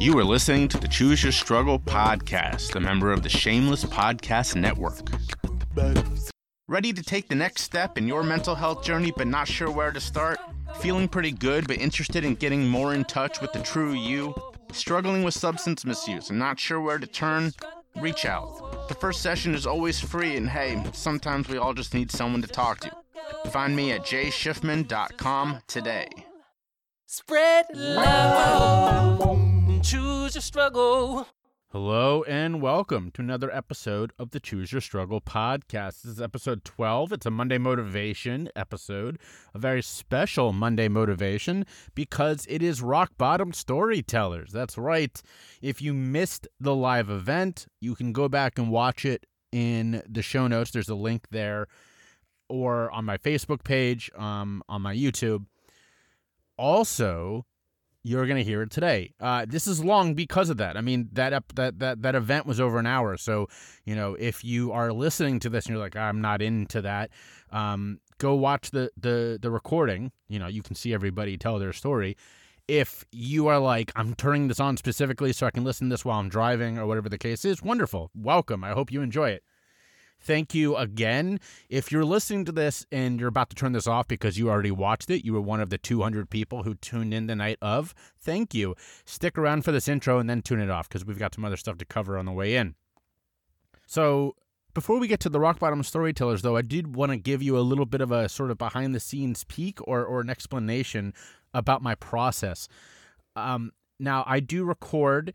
You are listening to the Choose Your Struggle podcast, a member of the Shameless Podcast Network. Ready to take the next step in your mental health journey but not sure where to start? Feeling pretty good but interested in getting more in touch with the true you? Struggling with substance misuse and not sure where to turn? Reach out. The first session is always free, and hey, sometimes we all just need someone to talk to. Find me at jschiffman.com today. Spread love. Choose your struggle. Hello and welcome to another episode of the Choose Your Struggle podcast. This is episode 12. It's a Monday motivation episode, a very special Monday motivation because it is rock bottom storytellers. That's right. If you missed the live event, you can go back and watch it in the show notes. There's a link there or on my Facebook page, um, on my YouTube. Also, you're going to hear it today. Uh, this is long because of that. I mean, that ep- that that that event was over an hour. So, you know, if you are listening to this and you're like, I'm not into that, um, go watch the the the recording. You know, you can see everybody tell their story. If you are like, I'm turning this on specifically so I can listen to this while I'm driving or whatever the case is, wonderful. Welcome. I hope you enjoy it. Thank you again. If you're listening to this and you're about to turn this off because you already watched it, you were one of the 200 people who tuned in the night of, thank you. Stick around for this intro and then tune it off because we've got some other stuff to cover on the way in. So, before we get to the rock bottom storytellers, though, I did want to give you a little bit of a sort of behind the scenes peek or, or an explanation about my process. Um, now, I do record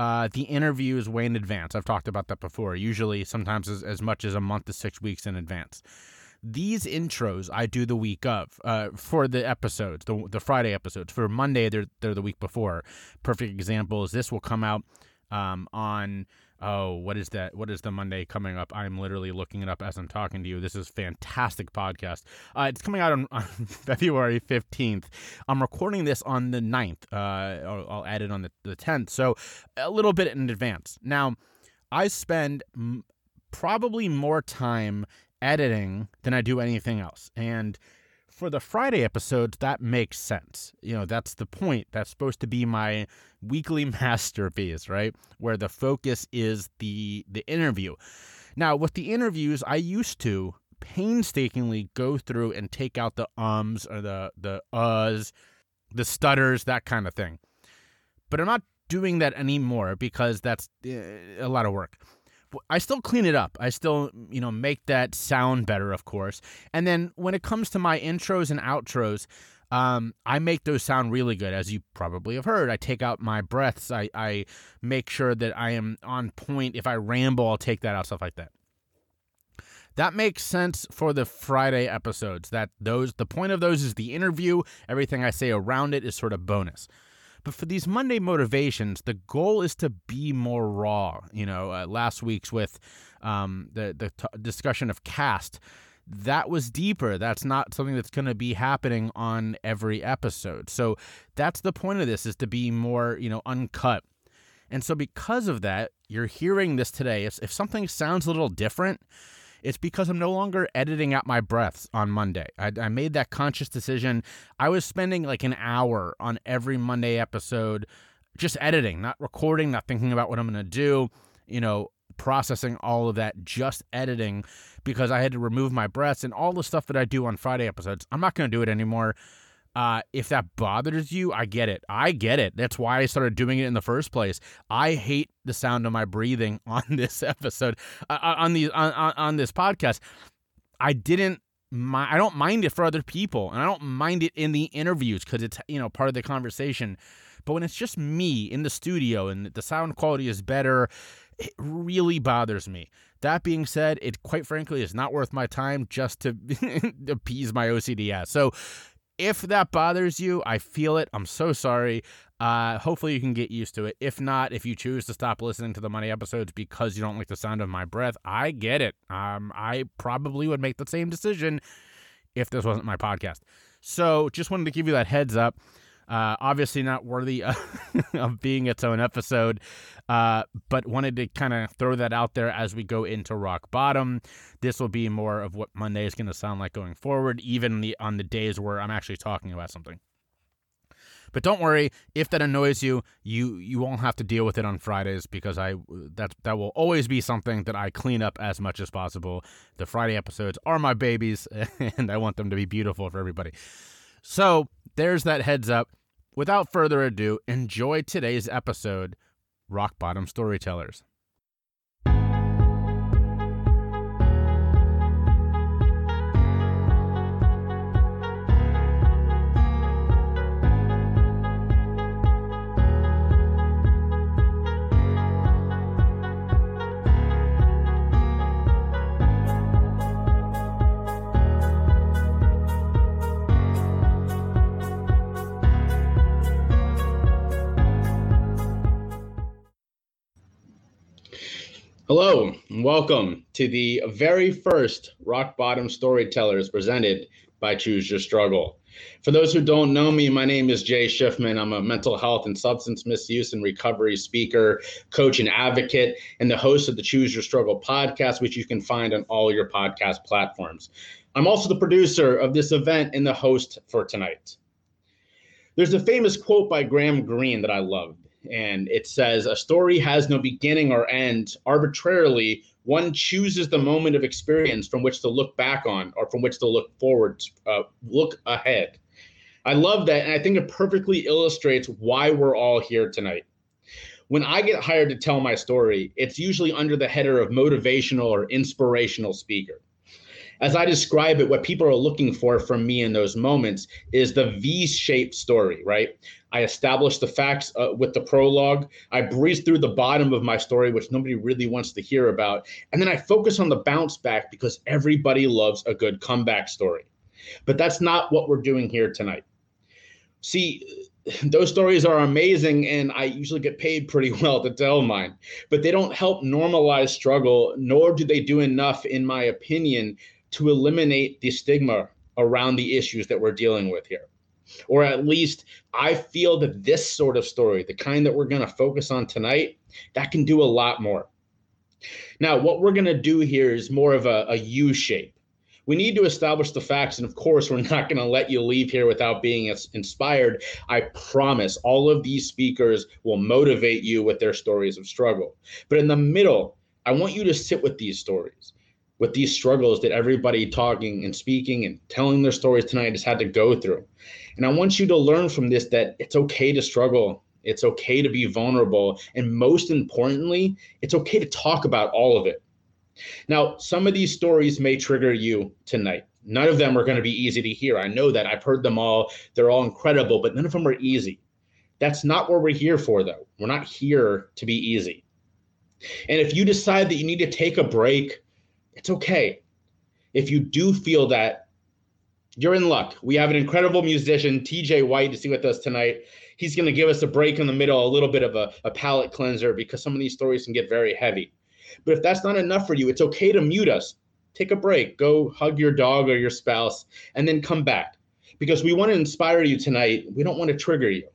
uh, the interviews way in advance. I've talked about that before, usually sometimes as, as much as a month to six weeks in advance. These intros I do the week of uh, for the episodes, the, the Friday episodes. For Monday, they're, they're the week before. Perfect example is this will come out um, on oh what is that? What is the monday coming up? I'm literally looking it up as i'm talking to you. This is fantastic podcast. Uh, it's coming out on, on, february 15th i'm recording this on the 9th uh, I'll, I'll, add it on the, the 10th so a little bit in advance. Now i spend m- probably more time editing than i do anything else. And for the Friday episodes, that makes sense. You know, that's the point. That's supposed to be my weekly masterpiece, right? Where the focus is the the interview. Now, with the interviews, I used to painstakingly go through and take out the ums or the the uhs, the stutters, that kind of thing. But I'm not doing that anymore because that's eh, a lot of work. I still clean it up. I still, you know, make that sound better, of course. And then when it comes to my intros and outros, um, I make those sound really good, as you probably have heard. I take out my breaths. I, I make sure that I am on point. If I ramble, I'll take that out, stuff like that. That makes sense for the Friday episodes. That those the point of those is the interview. Everything I say around it is sort of bonus. But for these Monday motivations, the goal is to be more raw. You know, uh, last week's with um, the the t- discussion of caste, that was deeper. That's not something that's going to be happening on every episode. So that's the point of this: is to be more, you know, uncut. And so because of that, you're hearing this today. If if something sounds a little different it's because I'm no longer editing out my breaths on Monday. I, I made that conscious decision. I was spending like an hour on every Monday episode just editing, not recording, not thinking about what I'm going to do, you know, processing all of that, just editing because I had to remove my breaths and all the stuff that I do on Friday episodes. I'm not going to do it anymore. Uh, if that bothers you, I get it. I get it. That's why I started doing it in the first place. I hate the sound of my breathing on this episode, uh, uh on the on, on this podcast. I didn't. I don't mind it for other people, and I don't mind it in the interviews because it's you know part of the conversation. But when it's just me in the studio and the sound quality is better, it really bothers me. That being said, it quite frankly is not worth my time just to appease my OCD So if that bothers you, I feel it. I'm so sorry. Uh, hopefully, you can get used to it. If not, if you choose to stop listening to the money episodes because you don't like the sound of my breath, I get it. Um, I probably would make the same decision if this wasn't my podcast. So, just wanted to give you that heads up. Uh, obviously, not worthy of, of being its own episode, uh, but wanted to kind of throw that out there as we go into rock bottom. This will be more of what Monday is going to sound like going forward, even the, on the days where I'm actually talking about something. But don't worry, if that annoys you, you you won't have to deal with it on Fridays because I that that will always be something that I clean up as much as possible. The Friday episodes are my babies, and I want them to be beautiful for everybody. So there's that heads up. Without further ado, enjoy today's episode, Rock Bottom Storytellers. Hello, and welcome to the very first Rock Bottom Storytellers presented by Choose Your Struggle. For those who don't know me, my name is Jay Schiffman. I'm a mental health and substance misuse and recovery speaker, coach, and advocate, and the host of the Choose Your Struggle podcast, which you can find on all your podcast platforms. I'm also the producer of this event and the host for tonight. There's a famous quote by Graham Greene that I love and it says a story has no beginning or end. Arbitrarily, one chooses the moment of experience from which to look back on or from which to look forward, uh, look ahead. I love that, and I think it perfectly illustrates why we're all here tonight. When I get hired to tell my story, it's usually under the header of motivational or inspirational speaker as I describe it, what people are looking for from me in those moments is the V shaped story, right? I establish the facts uh, with the prologue. I breeze through the bottom of my story, which nobody really wants to hear about. And then I focus on the bounce back because everybody loves a good comeback story. But that's not what we're doing here tonight. See, those stories are amazing and I usually get paid pretty well to tell mine, but they don't help normalize struggle, nor do they do enough, in my opinion, to eliminate the stigma around the issues that we're dealing with here. Or at least I feel that this sort of story, the kind that we're going to focus on tonight, that can do a lot more. Now, what we're going to do here is more of a, a U shape. We need to establish the facts. And of course, we're not going to let you leave here without being inspired. I promise all of these speakers will motivate you with their stories of struggle. But in the middle, I want you to sit with these stories with these struggles that everybody talking and speaking and telling their stories tonight has had to go through. And I want you to learn from this that it's okay to struggle. It's okay to be vulnerable. And most importantly, it's okay to talk about all of it. Now, some of these stories may trigger you tonight. None of them are going to be easy to hear. I know that. I've heard them all. They're all incredible, but none of them are easy. That's not what we're here for, though. We're not here to be easy. And if you decide that you need to take a break, it's okay. If you do feel that, you're in luck. We have an incredible musician, TJ White, to sing with us tonight. He's going to give us a break in the middle, a little bit of a, a palate cleanser because some of these stories can get very heavy. But if that's not enough for you, it's okay to mute us. Take a break, go hug your dog or your spouse, and then come back because we want to inspire you tonight. We don't want to trigger you.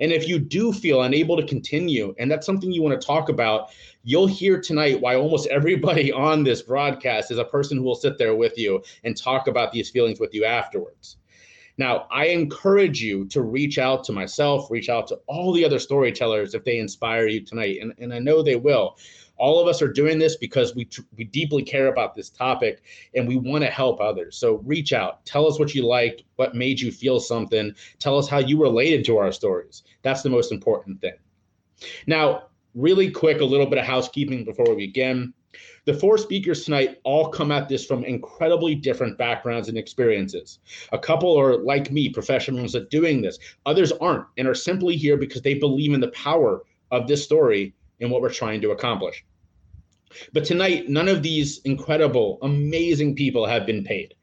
And if you do feel unable to continue, and that's something you want to talk about, you'll hear tonight why almost everybody on this broadcast is a person who will sit there with you and talk about these feelings with you afterwards. Now, I encourage you to reach out to myself, reach out to all the other storytellers if they inspire you tonight. And, and I know they will. All of us are doing this because we we deeply care about this topic and we want to help others. So reach out, tell us what you liked, what made you feel something, tell us how you related to our stories. That's the most important thing. Now, really quick, a little bit of housekeeping before we begin. The four speakers tonight all come at this from incredibly different backgrounds and experiences. A couple are like me, professionals at doing this. Others aren't and are simply here because they believe in the power of this story in what we're trying to accomplish. But tonight, none of these incredible, amazing people have been paid.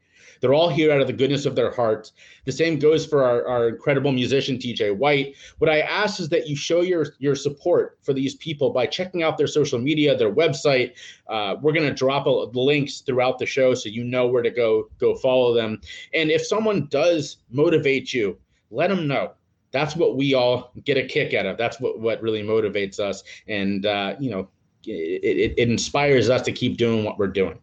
They're all here out of the goodness of their hearts. The same goes for our, our incredible musician, TJ White. What I ask is that you show your, your support for these people by checking out their social media, their website. Uh, we're going to drop a, links throughout the show so you know where to go, go follow them. And if someone does motivate you, let them know that's what we all get a kick out of. That's what, what really motivates us. And, uh, you know, it, it, it inspires us to keep doing what we're doing.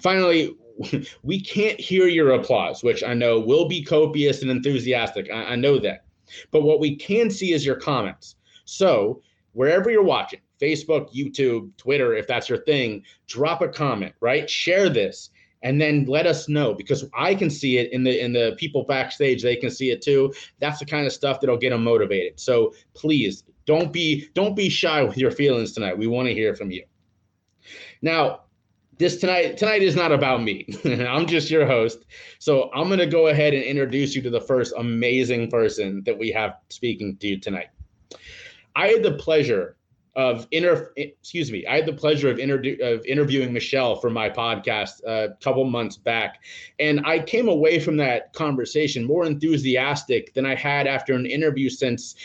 Finally, we can't hear your applause, which I know will be copious and enthusiastic. I, I know that. But what we can see is your comments. So wherever you're watching, Facebook, YouTube, Twitter, if that's your thing, drop a comment, right? Share this and then let us know because I can see it in the in the people backstage they can see it too. That's the kind of stuff that'll get them motivated. So please don't be don't be shy with your feelings tonight. We want to hear from you. Now, this tonight tonight is not about me. I'm just your host. So I'm going to go ahead and introduce you to the first amazing person that we have speaking to you tonight. I had the pleasure of inter excuse me i had the pleasure of, inter- of interviewing michelle for my podcast a couple months back. And i came away from that conversation more enthusiastic than i had after an interview since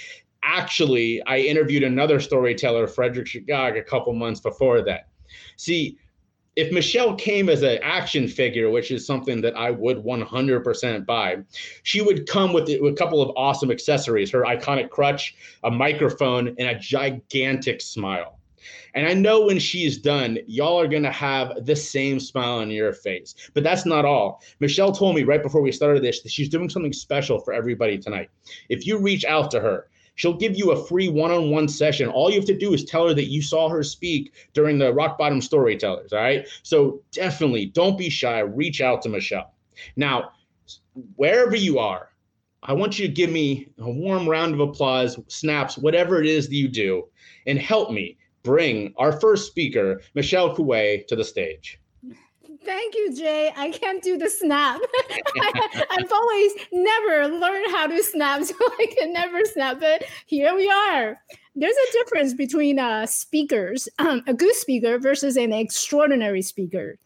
actually i interviewed another storyteller frederick Shegog, a couple months before that. See if Michelle came as an action figure, which is something that I would 100% buy, she would come with, a couple of awesome accessories her iconic crutch, a microphone, and a gigantic smile. And I know when she's done, y'all are going to have the same smile on your face. But that's not all. Michelle told me right before we started this that she's doing something special for everybody tonight. If you reach out to her, She'll give you a free one on one session. All you have to do is tell her that you saw her speak during the Rock Bottom Storytellers. All right. So definitely don't be shy. Reach out to Michelle. Now, wherever you are, I want you to give me a warm round of applause, snaps, whatever it is that you do, and help me bring our first speaker, Michelle Coué, to the stage. Thank you, Jay. I can't do the snap. I, have always never learned how to snap, so I can never snap. But here we are. There's a difference between uh, speakers, um, a good speaker versus an extraordinary speaker.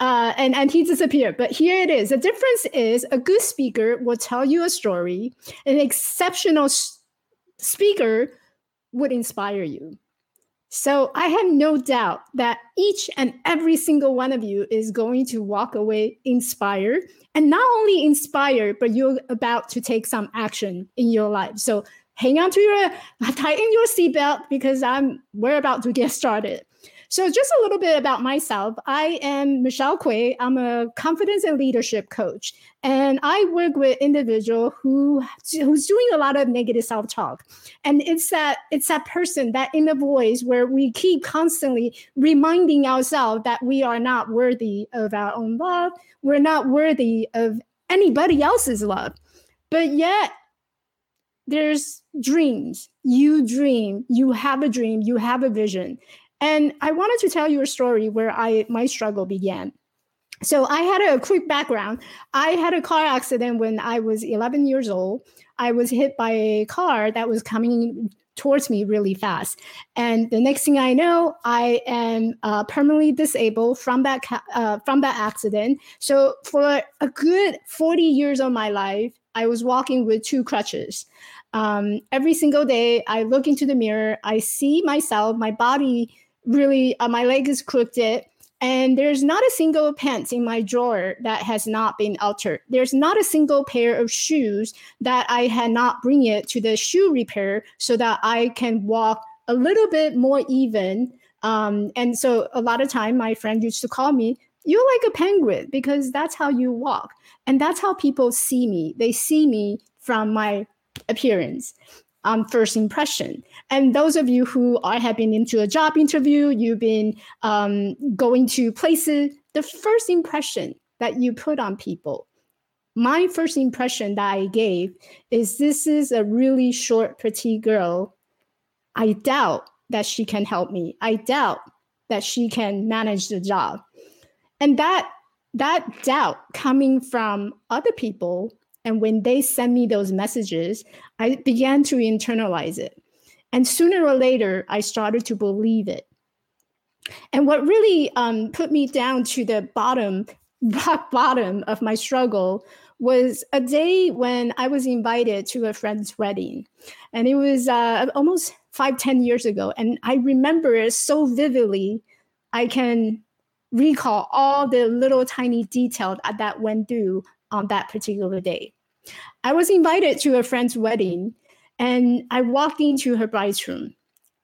Uh, and, and he disappeared. But here it is. The difference is a good speaker will tell you a story, an exceptional s- speaker would inspire you. So I have no doubt that each and every single one of you is going to walk away inspired and not only inspired, but you're about to take some action in your life. So hang on to your, tighten your seatbelt because I'm, we're about to get started. So, just a little bit about myself. I am Michelle Coué. I'm a confidence and leadership coach, and I work with individual who who's doing a lot of negative self talk. And it's that it's that person, that inner voice, where we keep constantly reminding ourselves that we are not worthy of our own love. We're not worthy of anybody else's love, but yet there's dreams. You dream. You have a dream. You have a vision and I wanted to tell you a story where I my struggle began. So I had a quick background. I had a car accident when I was 11 years old. I was hit by a car that was coming towards me really fast. And the next thing I know, I am uh, permanently disabled from that uh, from that accident. So for a good 40 years of my life, I was walking with two crutches. Um, every single day, I look into the mirror, I see myself, my body really uh, my leg is crooked and there's not a single pants in my drawer that has not been altered. There's not a single pair of shoes that i had not bring it to the shoe repair so that i can walk a little bit more even. Um, and so a lot of time my friend used to call me you're like a penguin because that's how you walk. And that's how people see me. They see me from my appearance um, first impression. And those of you who are have been into a job interview, you've been um, going to places, the first impression that you put on people. My first impression that I gave is this is a really short, pretty girl. I doubt that she can help me. I doubt that she can manage the job. And that that doubt coming from other people and when they send me those messages, I began to internalize it. And sooner or later, I started to believe it. And what really um, put me down to the bottom, rock bottom of my struggle was a day when I was invited to a friend's wedding. And it was uh, almost five, ten years ago. And I remember it so vividly. I can recall all the little tiny details that went through on that particular day. I was invited to a friend's wedding and I walked into her bride's room.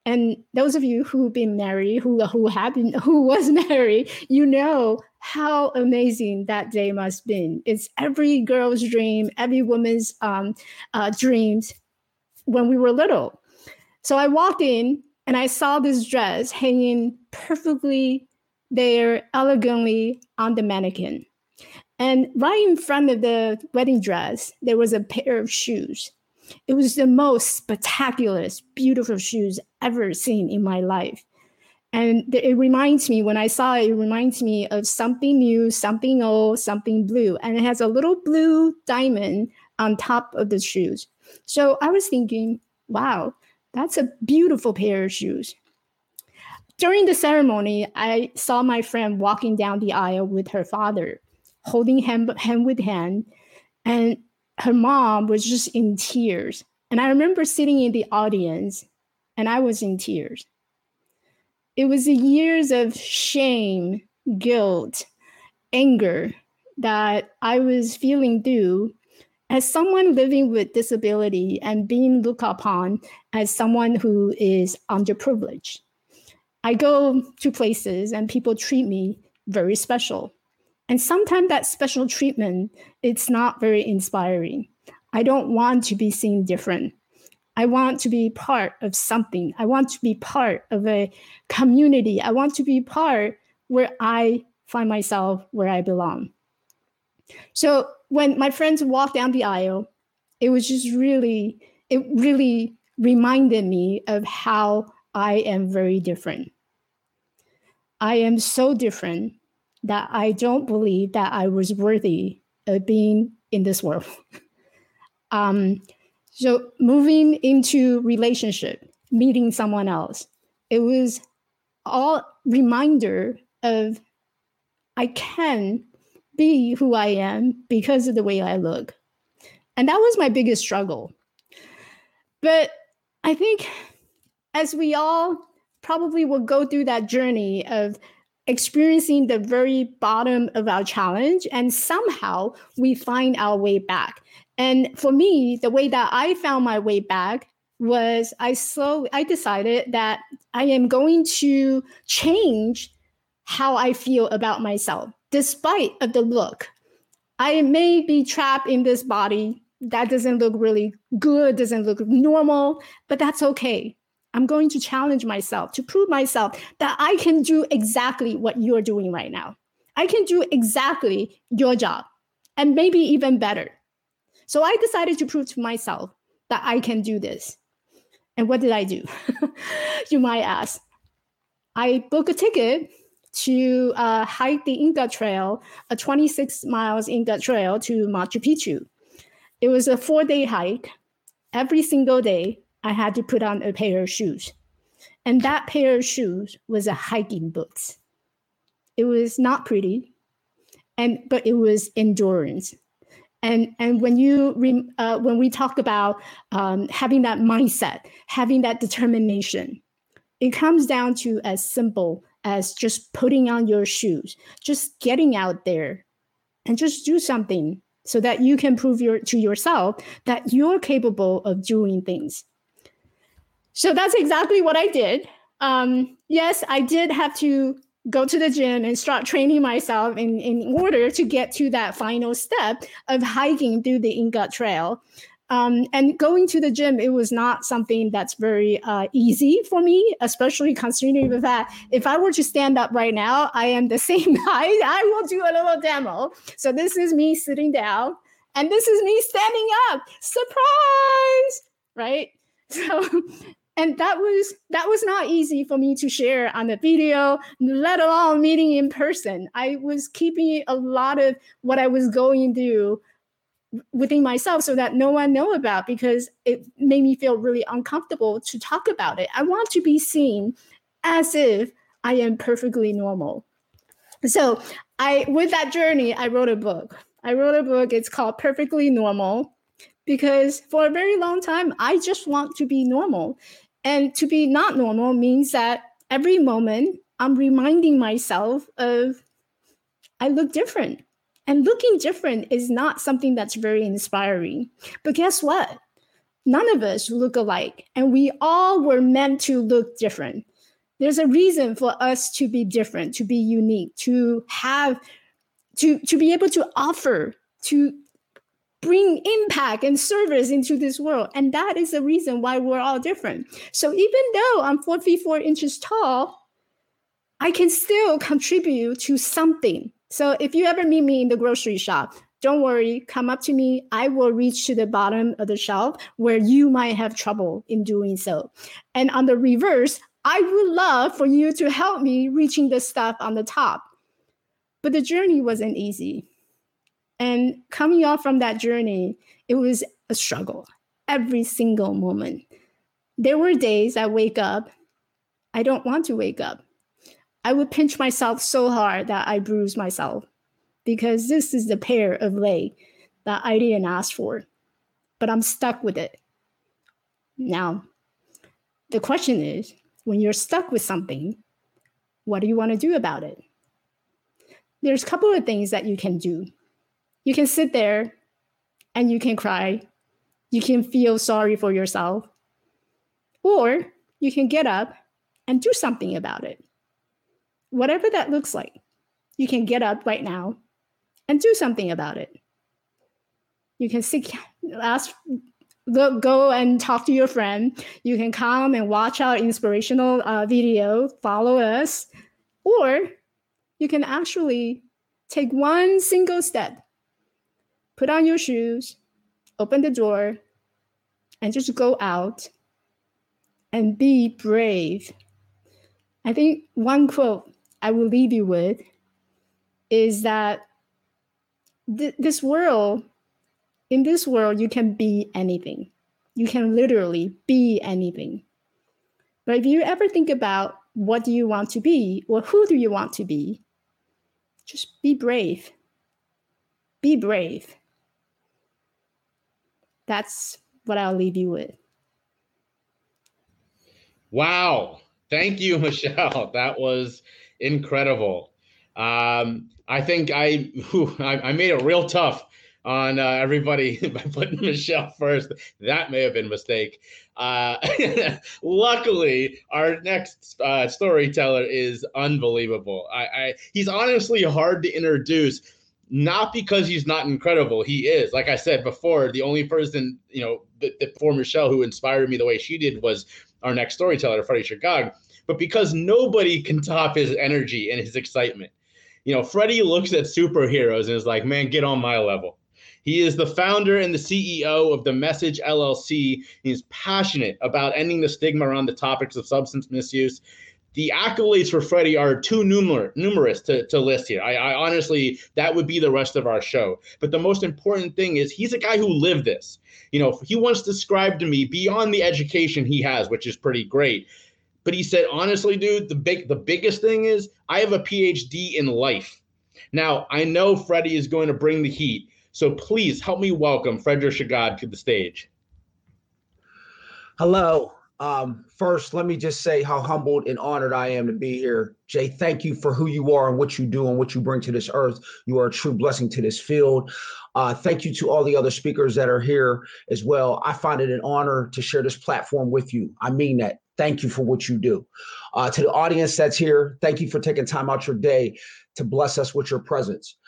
And those of you who've been married, who who have been, who was married, you know how amazing that day must have been. It's every girl's dream, every woman's um, uh, dreams. when we were little. So I walked in and I saw this dress hanging perfectly there, elegantly on the mannequin. And right in front of the wedding dress, there was a pair of shoes. It was the most spectacular, beautiful shoes ever seen in my life. And it reminds me, when I saw it, it reminds me of something new, something old, something blue. And it has a little blue diamond on top of the shoes. So I was thinking, wow, that's a beautiful pair of shoes. During the ceremony, I saw my friend walking down the aisle with her father, holding hand, hand with hand. And her mom was just in tears. And I remember sitting in the audience and I was in tears. It was the years of shame, guilt, anger that I was feeling through as someone living with disability and being looked upon as someone who is underprivileged. I go to places and people treat me very special. And sometimes that special treatment, it's not very inspiring. I don't want to be seen different. I want to be part of something. I want to be part of a community. I want to be part where I find myself where I belong. So when my friends walked down the aisle, it was just really, it really reminded me of how I am very different. I am so different that I don't believe that I was worthy of being in this world. um, so moving into relationship, meeting someone else, it was all reminder of I can be who I am because of the way I look. And that was my biggest struggle. But I think as we all probably will go through that journey of experiencing the very bottom of our challenge and somehow we find our way back. And for me the way that i found my way back was i so i decided that i am going to change how i feel about myself despite of the look. I may be trapped in this body that doesn't look really good doesn't look normal but that's okay I'm going to challenge myself to prove myself that I can do exactly what you're doing right now. I can do exactly your job and maybe even better. So I decided to prove to myself that I can do this. And what did I do? you might ask. I booked a ticket to uh, hike the Inca Trail, a 26 miles Inca Trail to Machu Picchu. It was a four day hike. Every single day, I had to put on a pair of shoes. And that pair of shoes was a hiking boots. It was not pretty, and but it was endurance. And and when you uh, when we talk about um, having that mindset, having that determination, it comes down to as simple as just putting on your shoes, just getting out there, and just do something so that you can prove your, to yourself that you're capable of doing things so that's exactly what I did. Um, yes, I did have to go to the gym and start training myself in, in order to get to that final step of hiking through the Inca Trail. Um, and going to the gym, it was not something that's very uh, easy for me, especially considering the fact if I were to stand up right now, I am the same height. I will do a little demo. So this is me sitting down, and this is me standing up. Surprise! Right? So and that was that was not easy for me to share on the video let alone meeting in person. I was keeping a lot of what i was going through within myself so that no one know about because it made me feel really uncomfortable to talk about it. I want to be seen as if i am perfectly normal. So i with that journey i wrote a book. I wrote a book. It's called perfectly normal because for a very long time i just want to be normal and to be not normal means that every moment I'm reminding myself of I look different. And looking different is not something that's very inspiring. But guess what? None of us look alike, and we all were meant to look different. There's a reason for us to be different, to be unique, to have, to, to be able to offer, to bring impact and service into this world. And that is the reason why we're all different. So even though I'm four feet four inches tall, I can still contribute to something. So if you ever meet me in the grocery shop, don't worry, come up to me. I will reach to the bottom of the shelf where you might have trouble in doing so. And on the reverse, I would love for you to help me reaching the stuff on the top. But the journey wasn't easy. And coming off from that journey, it was a struggle every single moment. There were days I wake up, I don't want to wake up. I would pinch myself so hard that I bruise myself because this is the pair of leg that I didn't ask for, but I'm stuck with it. Now, the question is when you're stuck with something, what do you want to do about it? There's a couple of things that you can do. You can sit there and you can cry. You can feel sorry for yourself. Or you can get up and do something about it. Whatever that looks like, you can get up right now and do something about it. You can seek, ask, go, go and talk to your friend. You can come and watch our inspirational uh, video, follow us, or you can actually take one single step put on your shoes, open the door, and just go out and be brave. I think one quote I will leave you with is that th- this world, in this world, you can be anything. You can literally be anything. But if you ever think about what do you want to be or who do you want to be, just be brave. Be brave that's what I'll leave you with. Wow. Thank you, Michelle. That was incredible. Um, I think I, whew, I, I made it real tough on uh, everybody by putting Michelle first. That may have been a mistake. Uh, luckily, our next uh, storyteller is unbelievable. I, I, he's honestly hard to introduce not because he's not incredible. He is. Like I said before, the only person, you know, the before Michelle who inspired me the way she did was our next storyteller, Freddie Shegog. But because nobody can top his energy and his excitement. You know, Freddie looks at superheroes and is like, man, get on my level. He is the founder and the CEO of the Message LLC. He's passionate about ending the stigma around the topics of substance misuse the accolades for Freddie are too numer- numerous to, to list here. I, I, honestly, that would be the rest of our show. But the most important thing is he's a guy who lived this. You know, he once described to me beyond the education he has, which is pretty great. But he said, honestly, dude, the big, the biggest thing is I have a PhD in life. Now I know Freddie is going to bring the heat, so please help me welcome Frederick Shegog to the stage. Hello, um, first, let me just say how humbled and honored I am to be here. Jay, thank you for who you are and what you do and what you bring to this earth. You are a true blessing to this field. Uh, thank you to all the other speakers that are here as well. I find it an honor to share this platform with you. I mean that. Thank you for what you do. Uh, to the audience that's here, thank you for taking time out your day to bless us with your presence.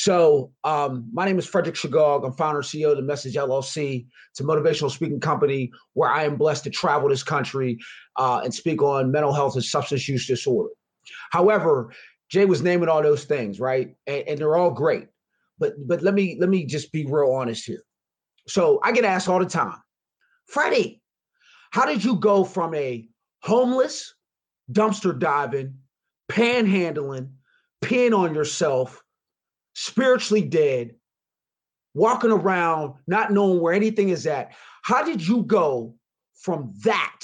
So, um, my name is Frederick Shegog. I'm founder and CEO of the Message LLC. It's a motivational speaking company where I am blessed to travel this country uh, and speak on mental health and substance use disorder. However, Jay was naming all those things, right? And, and they're all great. But but let me let me just be real honest here. So I get asked all the time, Freddie, how did you go from a homeless, dumpster diving, panhandling, peeing on yourself? Spiritually dead, walking around not knowing where anything is at. How did you go from that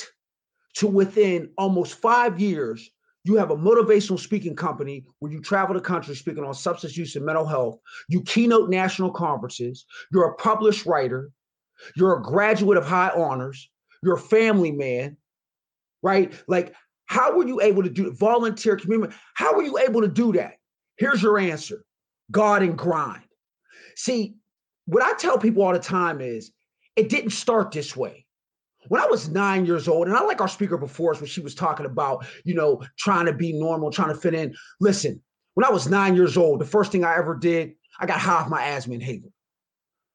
to within almost five years? You have a motivational speaking company where you travel the country speaking on substance use and mental health. You keynote national conferences. You're a published writer. You're a graduate of high honors. You're a family man, right? Like, how were you able to do volunteer community? How were you able to do that? Here's your answer God and grind. See, what I tell people all the time is it didn't start this way. When I was nine years old, and I like our speaker before us when she was talking about, you know, trying to be normal, trying to fit in. Listen, when I was nine years old, the first thing I ever did, I got high off my asthma inhaler.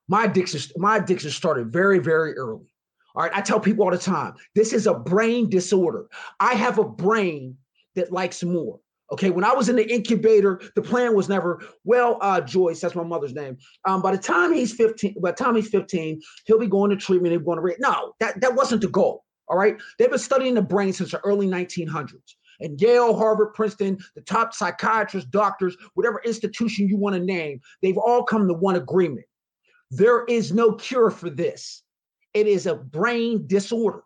My addiction, my addiction started very, very early. All right. I tell people all the time, this is a brain disorder. I have a brain that likes more. Okay, when I was in the incubator, the plan was never, well, uh, Joyce, that's my mother's name. Um, by the time he's 15, by the time he's 15, he'll be going to treatment, be going to rehab. No, that, that wasn't the goal. All right. They've been studying the brain since the early 1900s. And Yale, Harvard, Princeton, the top psychiatrists, doctors, whatever institution you want to name, they've all come to one agreement. There is no cure for this. It is a brain disorder.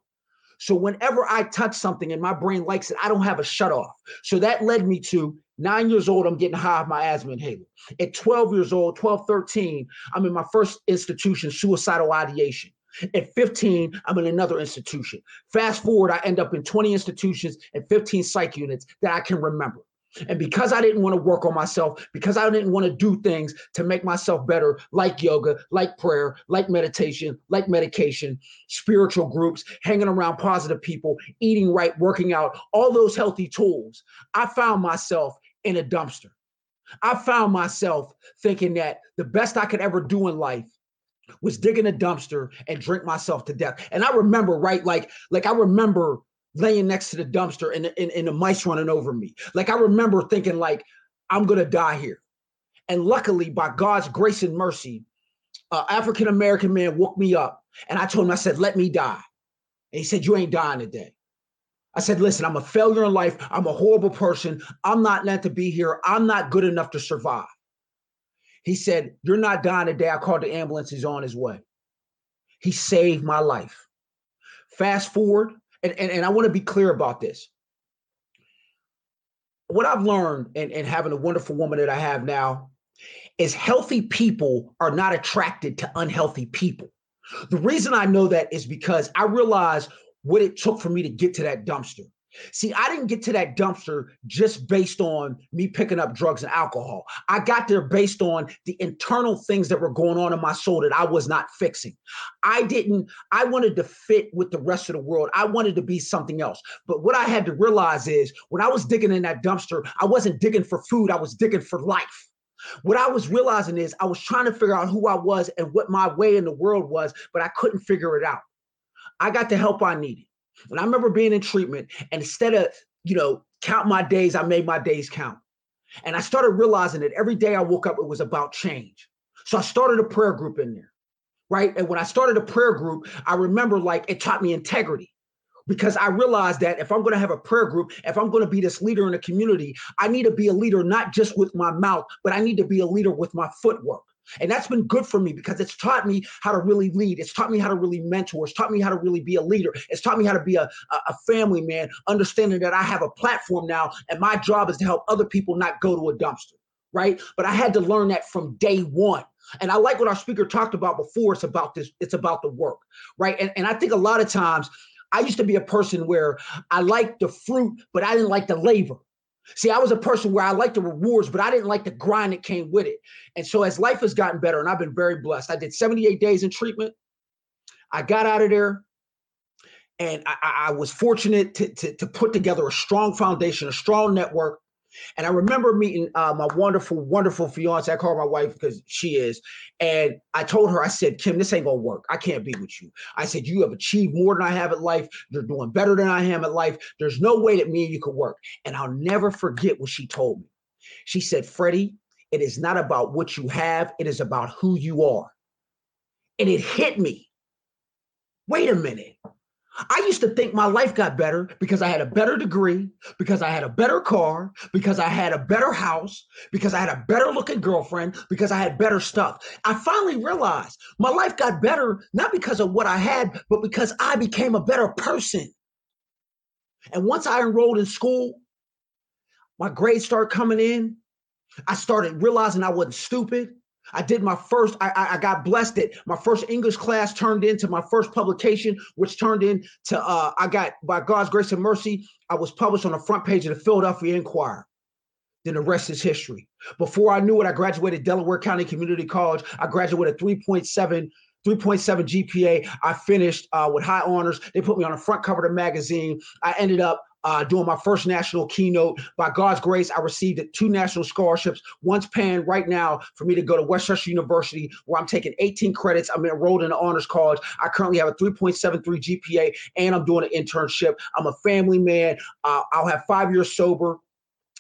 So whenever I touch something and my brain likes it, I don't have a shut off. So that led me to nine years old, I'm getting high off my asthma inhaler. At 12 years old, 12, 13, I'm in my first institution, suicidal ideation. At 15, I'm in another institution. Fast forward, I end up in 20 institutions and 15 psych units that I can remember. And because I didn't want to work on myself, because I didn't want to do things to make myself better, like yoga, like prayer, like meditation, like medication, spiritual groups, hanging around positive people, eating right, working out, all those healthy tools, I found myself in a dumpster. I found myself thinking that the best I could ever do in life was dig in a dumpster and drink myself to death. And I remember, right, like, like I remember laying next to the dumpster and, and, and the mice running over me. Like I remember thinking like, I'm gonna die here. And luckily, by God's grace and mercy, an African American man woke me up and I told him, I said, let me die. And he said, You ain't dying today. I said, Listen, I'm a failure in life. I'm a horrible person. I'm not meant to be here. I'm not good enough to survive. He said, You're not dying today. I called the ambulance. He's on his way. He saved my life. Fast forward, and, and, and I want to be clear about this. What I've learned and, and having a wonderful woman that I have now is healthy people are not attracted to unhealthy people. The reason I know that is because I realize what it took for me to get to that dumpster. See, I didn't get to that dumpster just based on me picking up drugs and alcohol. I got there based on the internal things that were going on in my soul that I was not fixing. I didn't, I wanted to fit with the rest of the world. I wanted to be something else. But what I had to realize is when I was digging in that dumpster, I wasn't digging for food, I was digging for life. What I was realizing is I was trying to figure out who I was and what my way in the world was, but I couldn't figure it out. I got the help I needed. And I remember being in treatment, and instead of, you know, count my days, I made my days count. And I started realizing that every day I woke up, it was about change. So I started a prayer group in there, right? And when I started a prayer group, I remember like it taught me integrity because I realized that if I'm going to have a prayer group, if I'm going to be this leader in the community, I need to be a leader not just with my mouth, but I need to be a leader with my footwork. And that's been good for me because it's taught me how to really lead. It's taught me how to really mentor. It's taught me how to really be a leader. It's taught me how to be a, a, family man, understanding that I have a platform now and my job is to help other people not go to a dumpster, right? But I had to learn that from day one. And I like what our speaker talked about before. It's about this, it's about the work, right? And, and I think a lot of times I used to be a person where I liked the fruit, but I didn't like the labor. See, I was a person where I liked the rewards, but I didn't like the grind that came with it. And so as life has gotten better, and I've been very blessed, I did 78 days in treatment. I got out of there and I, I was fortunate to, to, to, put together a strong foundation, a strong network, and I remember meeting uh, my wonderful, wonderful fiance. I call her my wife because she is. And I told her, I said, Kim, this ain't gonna work. I can't be with you. I said, you have achieved more than I have at life. You're doing better than I am at life. There's no way that me and you could work. And I'll never forget what she told me. She said, Freddie, it is not about what you have, it is about who you are. And it hit me. Wait a minute. I used to think my life got better because I had a better degree, because I had a better car, because I had a better house, because I had a better looking girlfriend, because I had better stuff. I finally realized my life got better not because of what I had, but because I became a better person. And once I enrolled in school, my grades started coming in. I started realizing I wasn't stupid. I did my first, I, I got blessed it. my first English class turned into my first publication, which turned into, uh, I got, by God's grace and mercy, I was published on the front page of the Philadelphia Inquirer. Then the rest is history. Before I knew it, I graduated Delaware County Community College. I graduated 3.7 3.7 GPA. I finished uh, with high honors. They put me on the front cover of the magazine. I ended up uh, doing my first national keynote. By God's grace, I received two national scholarships. One's paying right now for me to go to West University, where I'm taking 18 credits. I'm enrolled in the honors college. I currently have a 3.73 GPA, and I'm doing an internship. I'm a family man. Uh, I'll have five years sober.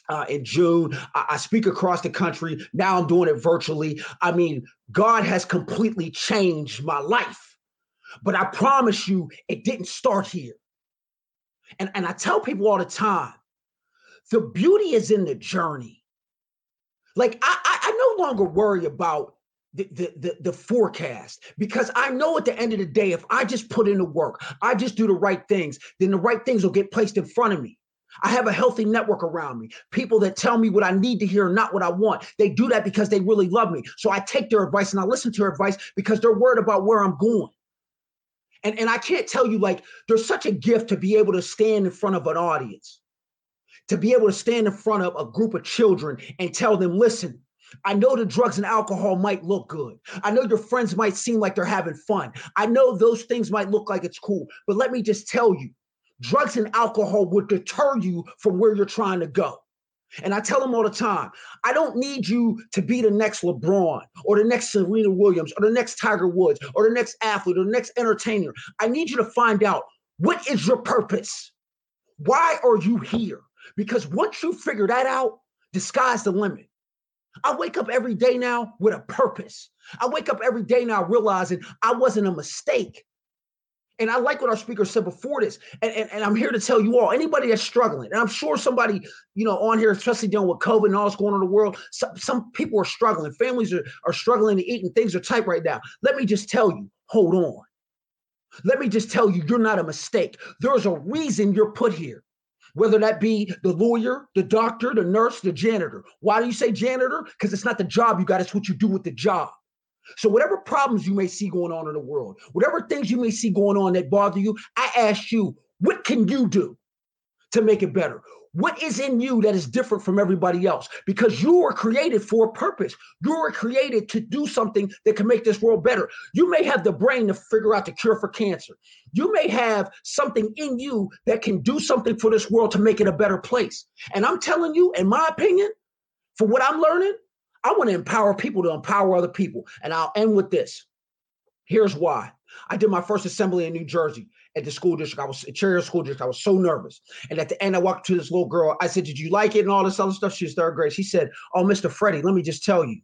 Uh, in June. I, I, speak across the country. Now I'm doing it virtually. I mean, God has completely changed my life. But I promise you, it didn't start here. And, and I tell people all the time the beauty is in the journey. Like, I, I, I no longer worry about the, the, the, the, forecast because I know at the end of the day, if I just put in the work, I just do the right things, then the right things will get placed in front of me. I have a healthy network around me. People that tell me what I need to hear, not what I want. They do that because they really love me. So I take their advice and I listen to their advice because they're worried about where I'm going. And, and I can't tell you, like, there's such a gift to be able to stand in front of an audience, to be able to stand in front of a group of children and tell them, listen, I know the drugs and alcohol might look good. I know your friends might seem like they're having fun. I know those things might look like it's cool. But let me just tell you, drugs and alcohol would deter you from where you're trying to go. And I tell them all the time, I don't need you to be the next LeBron or the next Serena Williams or the next Tiger Woods or the next athlete or the next entertainer. I need you to find out what is your purpose? Why are you here? Because once you figure that out, the sky's the limit. I wake up every day now with a purpose. I wake up every day now realizing I wasn't a mistake. And I like what our speaker said before this. And, and, and, I'm here to tell you all, anybody that's struggling, and I'm sure somebody, you know, on here, especially dealing with COVID and all that's going on in the world, some, some people are struggling. Families are, are struggling to eat and things are tight right now. Let me just tell you, hold on. Let me just tell you, you're not a mistake. There's a reason you're put here. Whether that be the lawyer, the doctor, the nurse, the janitor. Why do you say janitor? Because it's not the job you got, it's what you do with the job. So, whatever problems you may see going on in the world, whatever things you may see going on that bother you, I ask you, what can you do to make it better? What is in you that is different from everybody else? Because you were created for a purpose. You were created to do something that can make this world better. You may have the brain to figure out the cure for cancer. You may have something in you that can do something for this world to make it a better place. And I'm telling you, in my opinion, for what I'm learning, I want to empower people to empower other people. And I'll end with this. Here's why. I did my first assembly in New Jersey at the school district. I was chair of school district. I was so nervous. And at the end, I walked to this little girl. I said, Did you like it and all this other stuff? She was third grade. She said, Oh, Mr. Freddie, let me just tell you.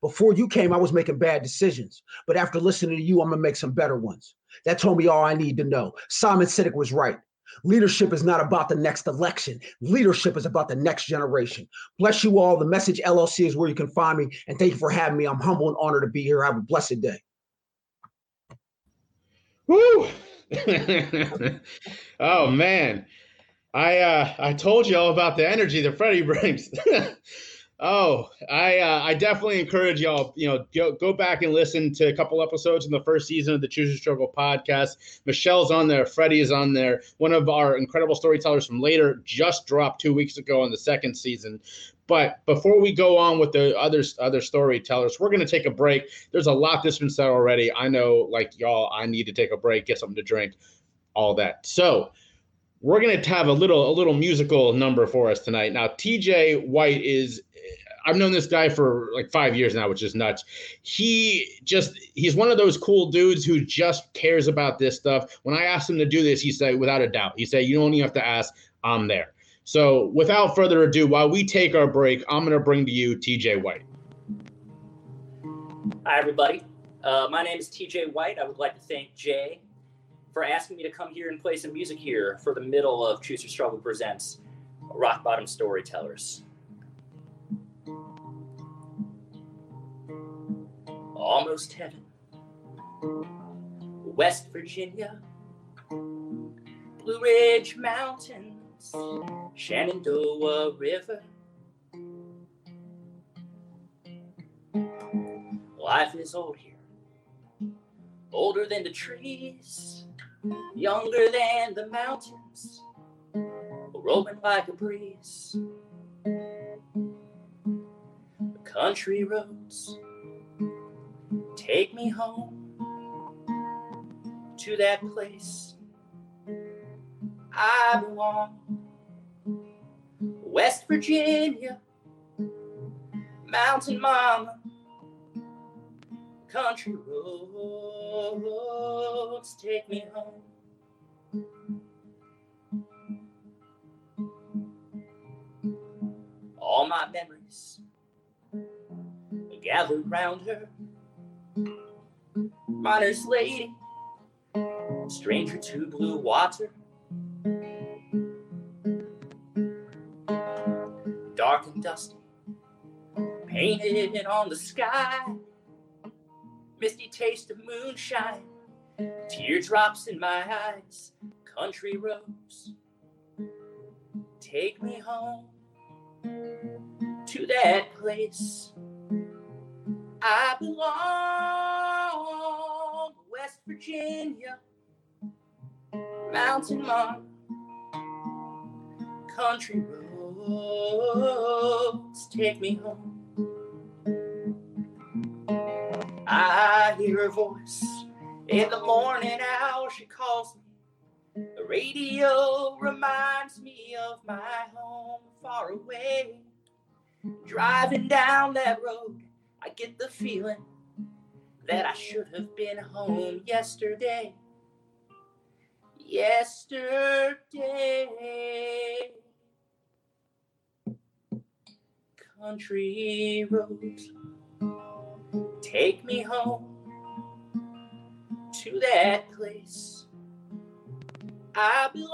Before you came, I was making bad decisions. But after listening to you, I'm gonna make some better ones. That told me all I need to know. Simon Sinek was right. Leadership is not about the next election. Leadership is about the next generation. Bless you all. The message LLC is where you can find me. And thank you for having me. I'm humble and honored to be here. Have a blessed day. Woo! oh man. I uh I told you all about the energy that Freddie brings. Oh, I uh, I definitely encourage y'all. You know, go go back and listen to a couple episodes in the first season of the Choose Your Struggle podcast. Michelle's on there. Freddie is on there. One of our incredible storytellers from later just dropped two weeks ago in the second season. But before we go on with the other other storytellers, we're going to take a break. There's a lot that's been said already. I know, like y'all, I need to take a break, get something to drink, all that. So we're going to have a little a little musical number for us tonight. Now, TJ White is I've known this guy for like five years now, which is nuts. He just he's one of those cool dudes who just cares about this stuff. When I asked him to do this, he said, without a doubt, he said, you don't even have to ask, I'm there. So without further ado, while we take our break, I'm gonna bring to you TJ White. Hi everybody. Uh, my name is TJ White. I would like to thank Jay for asking me to come here and play some music here for the middle of Choose Your Struggle Presents Rock Bottom Storytellers. Almost heaven. West Virginia, Blue Ridge Mountains, Shenandoah River. Life is old here, older than the trees, younger than the mountains, rolling like a breeze. The country roads Take me home to that place I belong. West Virginia, Mountain Mama, country roads take me home. All my memories gathered round her. Miner's lady, stranger to blue water. Dark and dusty, painted on the sky. Misty taste of moonshine, teardrops in my eyes. Country roads, take me home to that place I belong. West Virginia, Mountain Mom, country roads take me home. I hear her voice in the morning hour. She calls me. The radio reminds me of my home far away. Driving down that road, I get the feeling that I should have been home yesterday. Yesterday. Country roads take me home to that place I belong,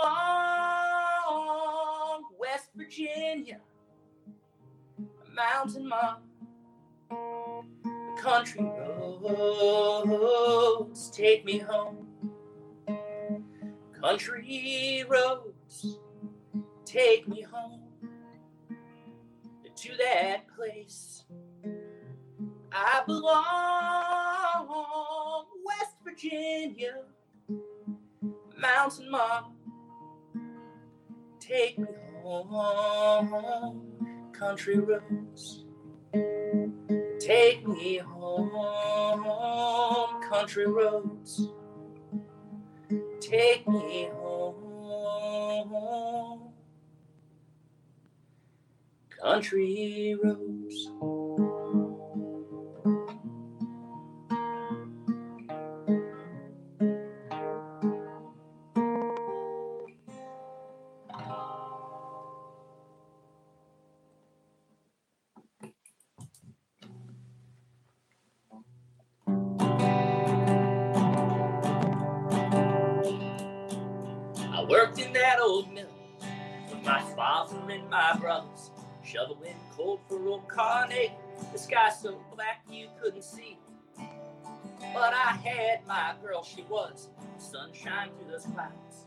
West Virginia, mountain mom, country roads take me home. Country roads take me home to that place I belong, West Virginia, mountain mom, take me home, country roads. Take me home, country roads. Take me home, country roads. Carnegie. The sky so black you couldn't see. But I had my girl, she was sunshine through those clouds.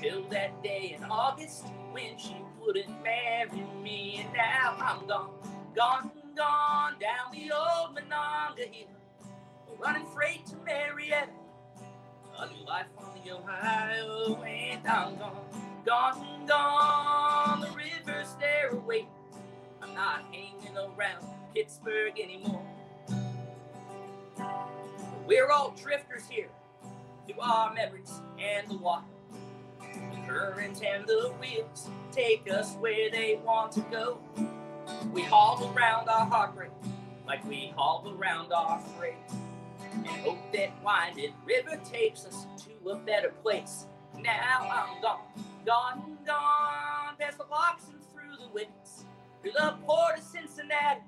Till that day in August when she wouldn't marry me, and now I'm gone, gone, gone down the old Monongahela, running freight to Marietta a new life on the Ohio, and I'm gone, gone, gone. The river's there away. I'm not hanging around Pittsburgh anymore. We're all drifters here through our memories and the water. The current and the wheels take us where they want to go. We haul around our heartbreak like we haul around our freight and hope that winding river takes us to a better place. Now I'm gone, gone, gone, past the locks and through the winds, through the port of Cincinnati,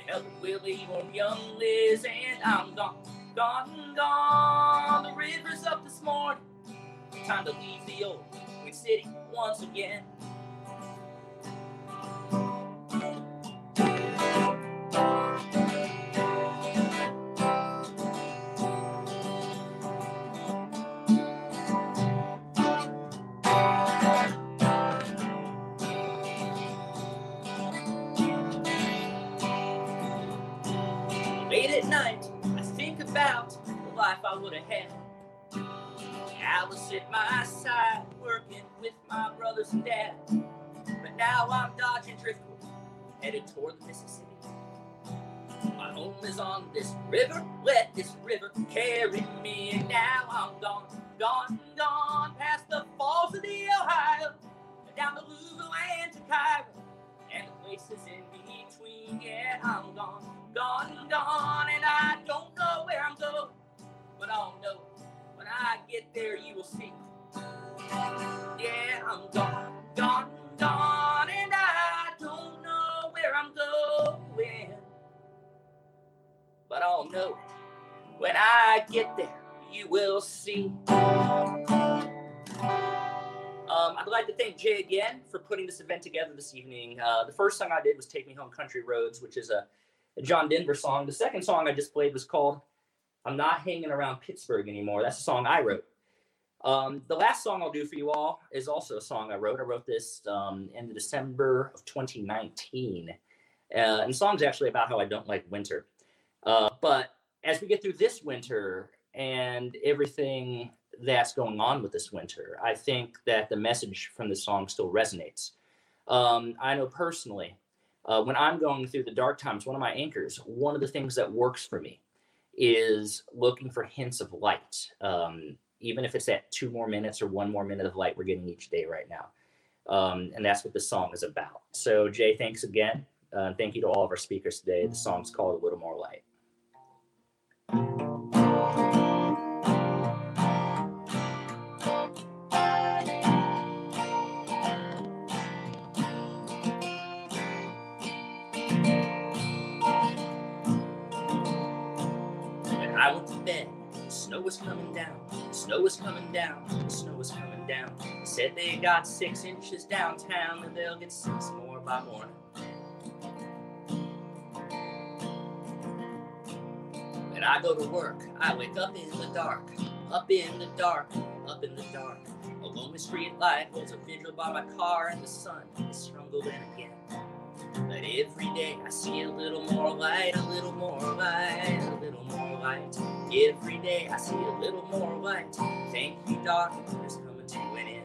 and up with Willie on young Liz, and I'm gone, gone, gone. The river's up this morning, time to leave the old City once again. with my brothers and dad. But now I'm dodging driftwood, headed toward the Mississippi. My home is on this river, let this river carry me. And now I'm gone, gone, gone, past the falls of the Ohio, down the Louisville and to Cairo, and the places in between. Yeah, I'm gone, gone, gone, and I don't know where I'm going. But I'll know when I get there, you will see. Yeah, I'm gone, gone, gone, and I don't know where I'm going, but I'll know when I get there you will see. Um, I'd like to thank Jay again for putting this event together this evening. Uh, the first song I did was Take Me Home Country Roads, which is a, a, John Denver song. The second song I just played was called I'm Not Hanging Around Pittsburgh Anymore. That's a song I wrote. Um, the last song I'll do for you all is also a song I wrote. I wrote this um, in December of 2019. Uh, and the song's actually about how I don't like winter. Uh, but as we get through this winter and everything that's going on with this winter. I think that the message from the song still resonates. Um, I know personally, uh, when I'm going through the dark times, one of my anchors, one of the things that works for me is looking for hints of light, um, even if it's at two more minutes or one more minute of light we're getting each day right now. Um, and that's what the song is about. So, Jay, thanks again. Uh, thank you to all of our speakers today. The song's called A Little More Light. Snow was coming down, snow was coming down, snow was coming down. Said they got six inches downtown, and they'll get six more by morning. When I go to work, I wake up in the dark, up in the dark, up in the dark. A lonely street light holds a vigil by my car, and the sun is struggled in again. But every day I see a little more light, a little more light, a little more light. Every day I see a little more light. Thank you, it's coming to an end.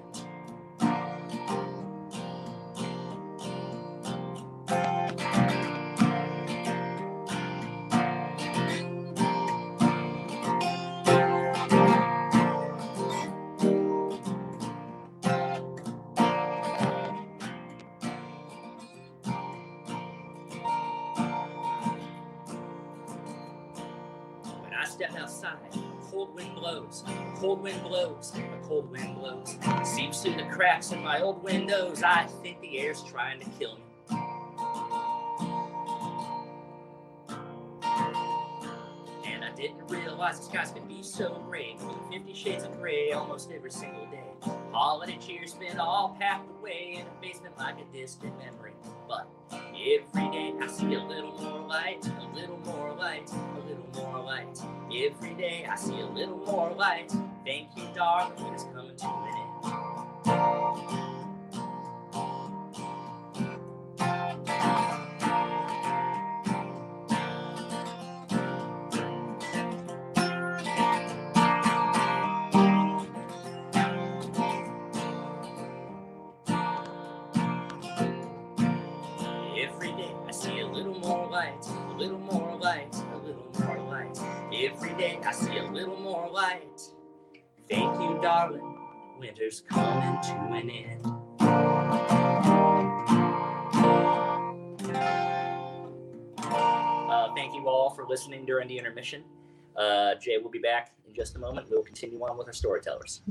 Wind blows, the cold wind blows. Seeps through the cracks in my old windows. I think the air's trying to kill me. And I didn't realize the skies could be so gray. Fifty shades of gray almost every single day. Holiday cheers been all packed away in a basement like a distant memory. But every day I see a little more light, a little more light, a little more light. Every day I see a little more light. Thank you, darling, it's coming to an light. Thank you, darling. Winter's coming to an end. Uh, thank you all for listening during the intermission. Uh, Jay will be back in just a moment. We'll continue on with our storytellers.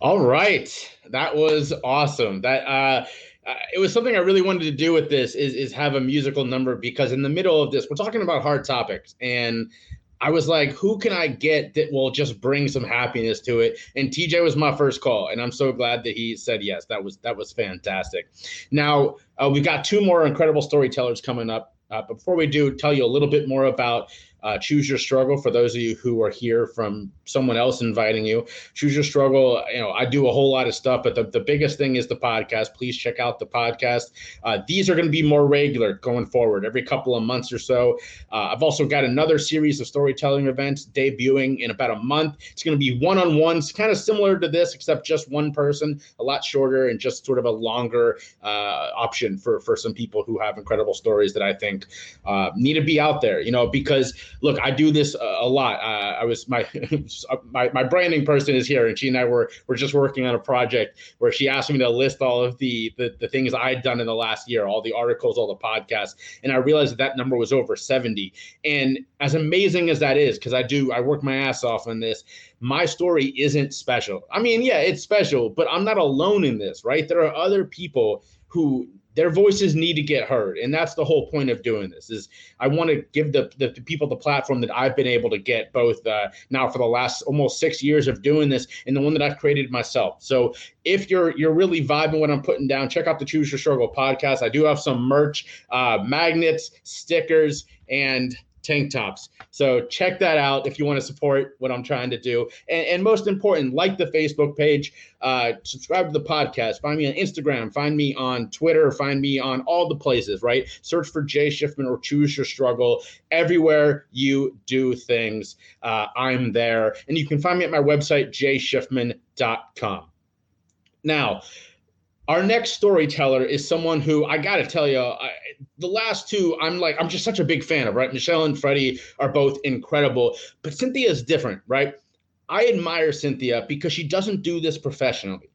All right, that was awesome. That uh, uh, it was something I really wanted to do with this is is have a musical number because in the middle of this we're talking about hard topics and I was like, who can I get that will just bring some happiness to it? And TJ was my first call, and I'm so glad that he said yes. That was that was fantastic. Now uh, we've got two more incredible storytellers coming up. Uh, before we do, tell you a little bit more about uh, Choose Your Struggle for those of you who are here from someone else inviting you. Choose Your Struggle, you know, I do a whole lot of stuff, but the, the biggest thing is the podcast. Please check out the podcast. Uh, these are going to be more regular going forward, every couple of months or so. Uh, I've also got another series of storytelling events debuting in about a month. It's going to be one on ones, kind of similar to this, except just one person, a lot shorter and just sort of a longer uh, option for, for some people who have incredible stories that I think uh, need to be out there, you know, because look, I do this a, a lot. Uh, I was my, my my branding person is here, and she and I were were just working on a project where she asked me to list all of the the, the things I'd done in the last year, all the articles, all the podcasts, and I realized that that number was over 70. And as amazing as that is, because I do I work my ass off on this, my story isn't special. I mean, yeah, it's special, but I'm not alone in this, right? There are other people who their voices need to get heard. And that's the whole point of doing this is i want to give the, the, people the platform that i've been able to get both uh, now for the last almost six years of doing this and the one that i've created myself. So if you're you're really vibing what i'm putting down check out the choose your struggle podcast. I do have some merch uh, magnets stickers and tank tops. So check that out if you want to support what I'm trying to do. And, and most important, like the Facebook page, uh, subscribe to the podcast, find me on Instagram, find me on Twitter, find me on all the places, right? Search for Jay Schiffman or Choose Your Struggle. Everywhere you do things, uh, I'm there. And you can find me at my website, jayschiffman.com. Now, our next storyteller is someone who I got to tell you, I, the last two, I'm like, I'm just such a big fan of, right? Michelle and Freddie are both incredible, but Cynthia is different, right? I admire Cynthia because she doesn't do this professionally.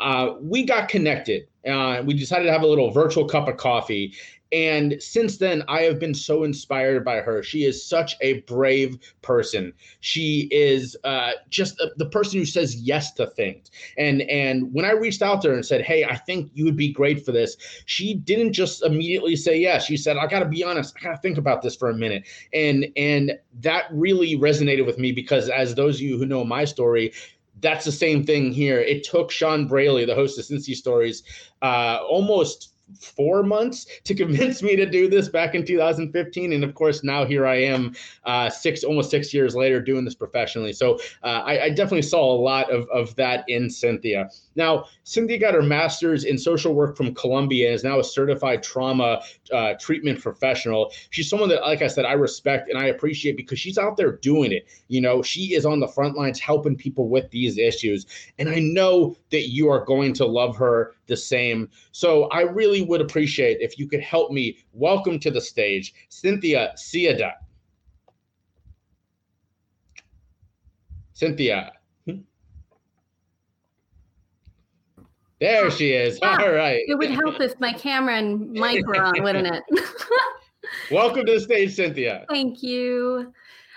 Uh, we got connected. Uh, we decided to have a little virtual cup of coffee, and since then, I have been so inspired by her. She is such a brave person. She is uh, just a, the person who says yes to things. And and when I reached out to her and said, "Hey, I think you would be great for this," she didn't just immediately say yes. She said, "I got to be honest. I got to think about this for a minute." And and that really resonated with me because, as those of you who know my story, that's the same thing here. It took Sean Braley, the host of Cincy Stories, uh, almost four months to convince me to do this back in 2015 and of course now here i am uh, six almost six years later doing this professionally. So uh, I, I, definitely saw a lot of, of that in cynthia. Now cynthia got her master's in social work from columbia and is now a certified trauma uh, treatment professional. She's someone that like i said i respect and i appreciate because she's out there doing it. You know she is on the front lines helping people with these issues. And i know that you are going to love her the same so i really would appreciate if you could help me welcome to the stage Cynthia Siada. Cynthia. There she is. Yeah, All right. It would help if my camera and mic were on, wouldn't it? Welcome to the stage, Cynthia. Thank you.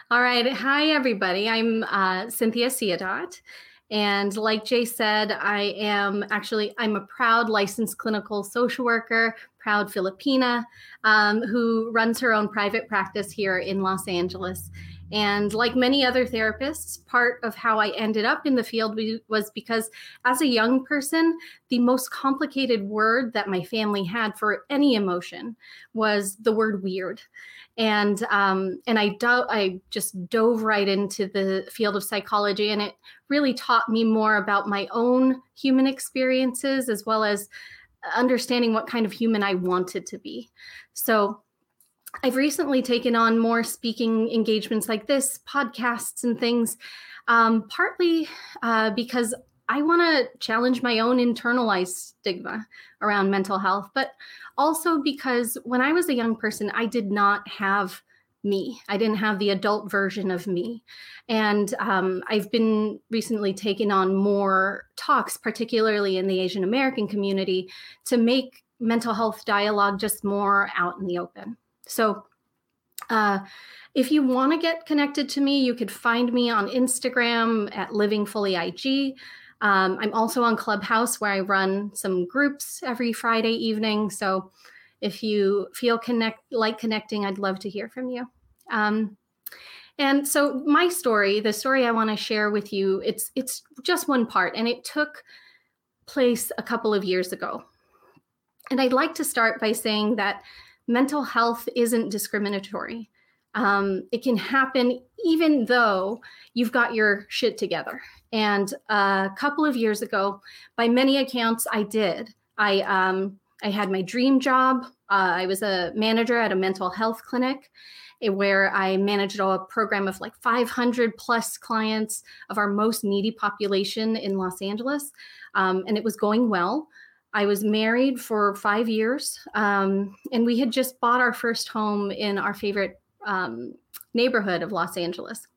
All right. Hi, everybody. I'm uh, Cynthia Siadot. And like Jay said, I am actually I'm a proud licensed clinical social worker, proud Filipina, um, who runs her own private practice here in Los Angeles. And like many other therapists, part of how I ended up in the field was because as a young person, the most complicated word that my family had for any emotion was the word weird and um, and I do- I just dove right into the field of psychology, and it really taught me more about my own human experiences as well as understanding what kind of human I wanted to be. So. I've recently taken on more speaking engagements like this, podcasts, and things, um, partly uh, because I want to challenge my own internalized stigma around mental health, but also because when I was a young person, I did not have me. I didn't have the adult version of me. And um, I've been recently taking on more talks, particularly in the Asian American community, to make mental health dialogue just more out in the open. So, uh, if you want to get connected to me, you could find me on Instagram at Living Fully IG. Um, I'm also on Clubhouse where I run some groups every Friday evening. So if you feel connect like connecting, I'd love to hear from you. Um, and so my story, the story I want to share with you, it's it's just one part, and it took place a couple of years ago. And I'd like to start by saying that mental health isn't discriminatory. Um, it can happen even though you've got your shit together. And a couple of years ago, by many accounts, I did. I um, I had my dream job. Uh, I was a manager at a mental health clinic eh, where I managed a program of like 500 plus clients of our most needy population in Los Angeles. Um, and it was going well. I was married for five years, um, and we had just bought our first home in our favorite um, neighborhood of Los Angeles.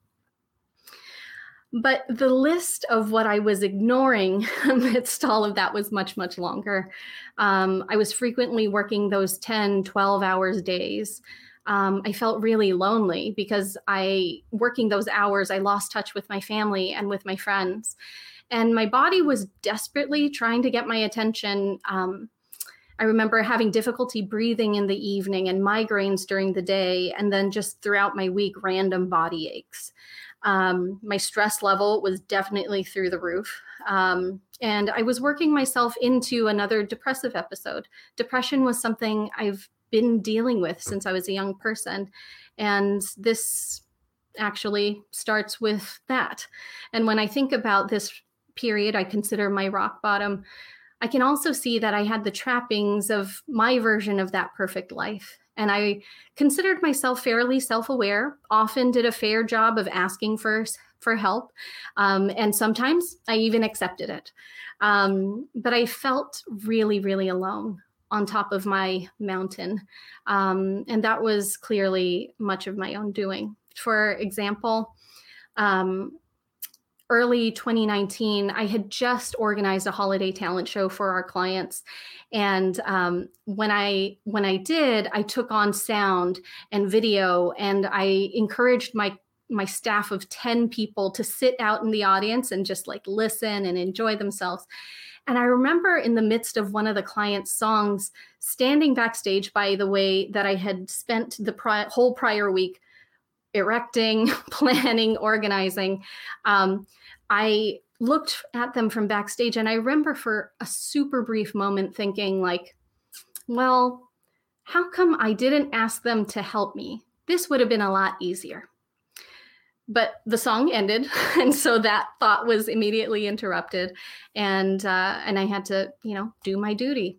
But the list of what I was ignoring amidst all of that was much, much longer. Um, I was frequently working those 10, 12 hours days. Um, I felt really lonely because I, working those hours, I lost touch with my family and with my friends. And my body was desperately trying to get my attention. Um, I remember having difficulty breathing in the evening and migraines during the day, and then just throughout my week, random body aches. Um, my stress level was definitely through the roof. Um, and I was working myself into another depressive episode. Depression was something I've been dealing with since I was a young person. And this actually starts with that. And when I think about this period, I consider my rock bottom. I can also see that I had the trappings of my version of that perfect life. And I considered myself fairly self aware, often did a fair job of asking for, for help. Um, and sometimes I even accepted it. Um, but I felt really, really alone on top of my mountain. Um, and that was clearly much of my own doing. For example, um, early 2019 i had just organized a holiday talent show for our clients. And um, when i when i did i took on sound and video and i encouraged my my staff of 10 people to sit out in the audience and just like listen and enjoy themselves. And i remember in the midst of one of the clients songs standing backstage by the way that i had spent the pri- whole prior week erecting, planning, organizing. Um, I looked at them from backstage and I remember for a super brief moment thinking, like, well, how come I didn't ask them to help me? This would have been a lot easier. But the song ended, and so that thought was immediately interrupted, and uh, and I had to, you know, do my duty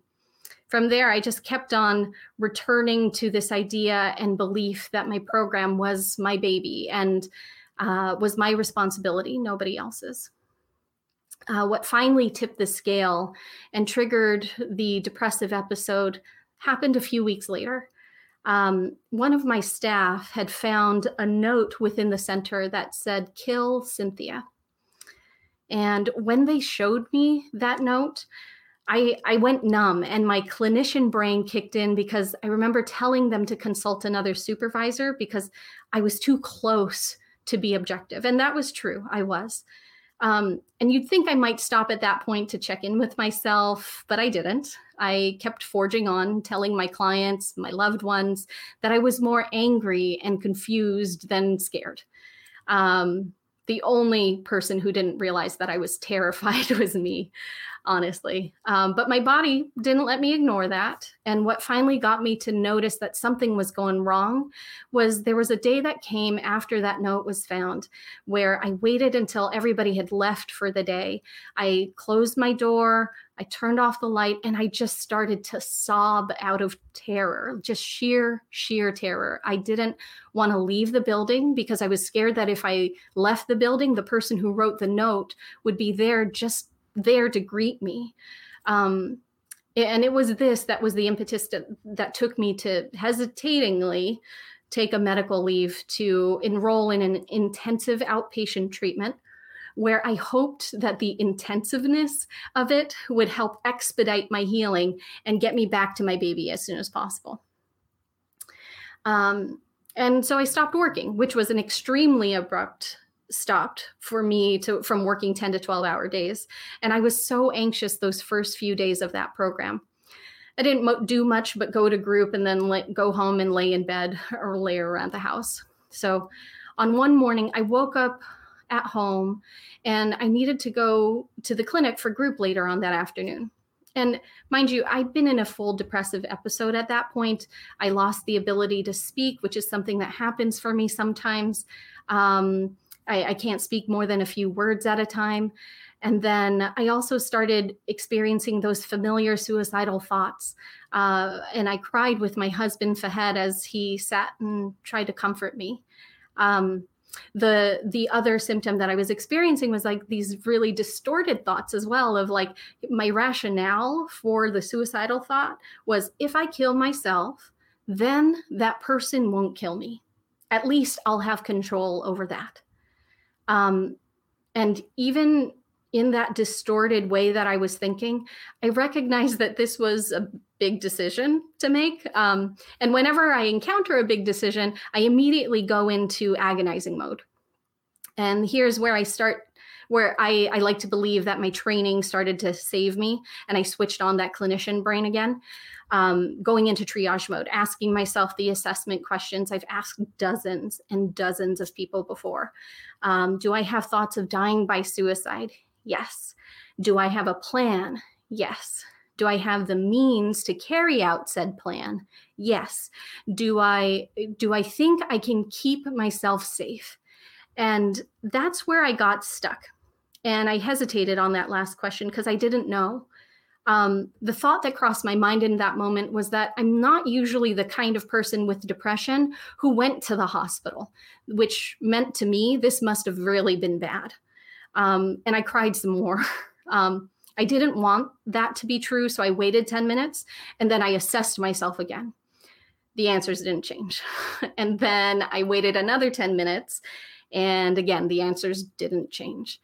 from there, I just kept on returning to this idea and belief that my program was my baby and uh, was my responsibility, nobody else's. Uh, what finally tipped the scale and triggered the depressive episode happened a few weeks later. Um, one of my staff had found a note within the center that said, Kill Cynthia. And when they showed me that note, I, I went numb and my clinician brain kicked in because I remember telling them to consult another supervisor because I was too close to be objective. And that was true. I was. Um, and you'd think I might stop at that point to check in with myself, but I didn't. I kept forging on, telling my clients, my loved ones, that I was more angry and confused than scared. Um, the only person who didn't realize that I was terrified was me honestly. Um, but my body didn't let me ignore that. And what finally got me to notice that something was going wrong was there was a day that came after that note was found where I waited until everybody had left for the day. I closed my door, I turned off the light, and I just started to sob out of terror, just sheer, sheer terror. I didn't want to leave the building because I was scared that if I left the building, the person who wrote the note would be there just there to greet me. Um, and it was this that was the impetus that, that took me to hesitatingly take a medical leave to enroll in an intensive outpatient treatment where I hoped that the intensiveness of it would help expedite my healing and get me back to my baby as soon as possible. Um, and so I stopped working, which was an extremely abrupt stopped for me to from working 10 to 12 hour days. And i was so anxious those first few days of that program. I didn't mo- do much but go to group and then let, go home and lay in bed or lay around the house. So on one morning i woke up at home and i needed to go to the clinic for group later on that afternoon and mind you, I'd been in a full depressive episode at that point. I lost the ability to speak, which is something that happens for me sometimes. Um, I, I can't speak more than a few words at a time. And then I also started experiencing those familiar suicidal thoughts. Uh, and I cried with my husband, Fahed, as he sat and tried to comfort me. Um, the the other symptom that i was experiencing was like these really distorted thoughts as well of like my rationale for the suicidal thought was if i kill myself then that person won't kill me at least I'll have control over that. Um, and even in that distorted way that I was thinking, I recognized that this was a big decision to make. Um, and whenever I encounter a big decision, I immediately go into agonizing mode. And here's where I start where I, I like to believe that my training started to save me and I switched on that clinician brain again. Um, going into triage mode, asking myself the assessment questions I've asked dozens and dozens of people before. Um, do I have thoughts of dying by suicide? Yes. Do I have a plan? Yes. Do I have the means to carry out said plan? Yes. Do I do I think I can keep myself safe? And that's where I got stuck. And I hesitated on that last question because I didn't know. Um, the thought that crossed my mind in that moment was that I'm not usually the kind of person with depression who went to the hospital, which meant to me this must have really been bad. Um, and I cried some more. um, I didn't want that to be true, so I waited 10 minutes and then I assessed myself again. The answers didn't change. and then I waited another 10 minutes, and again, the answers didn't change.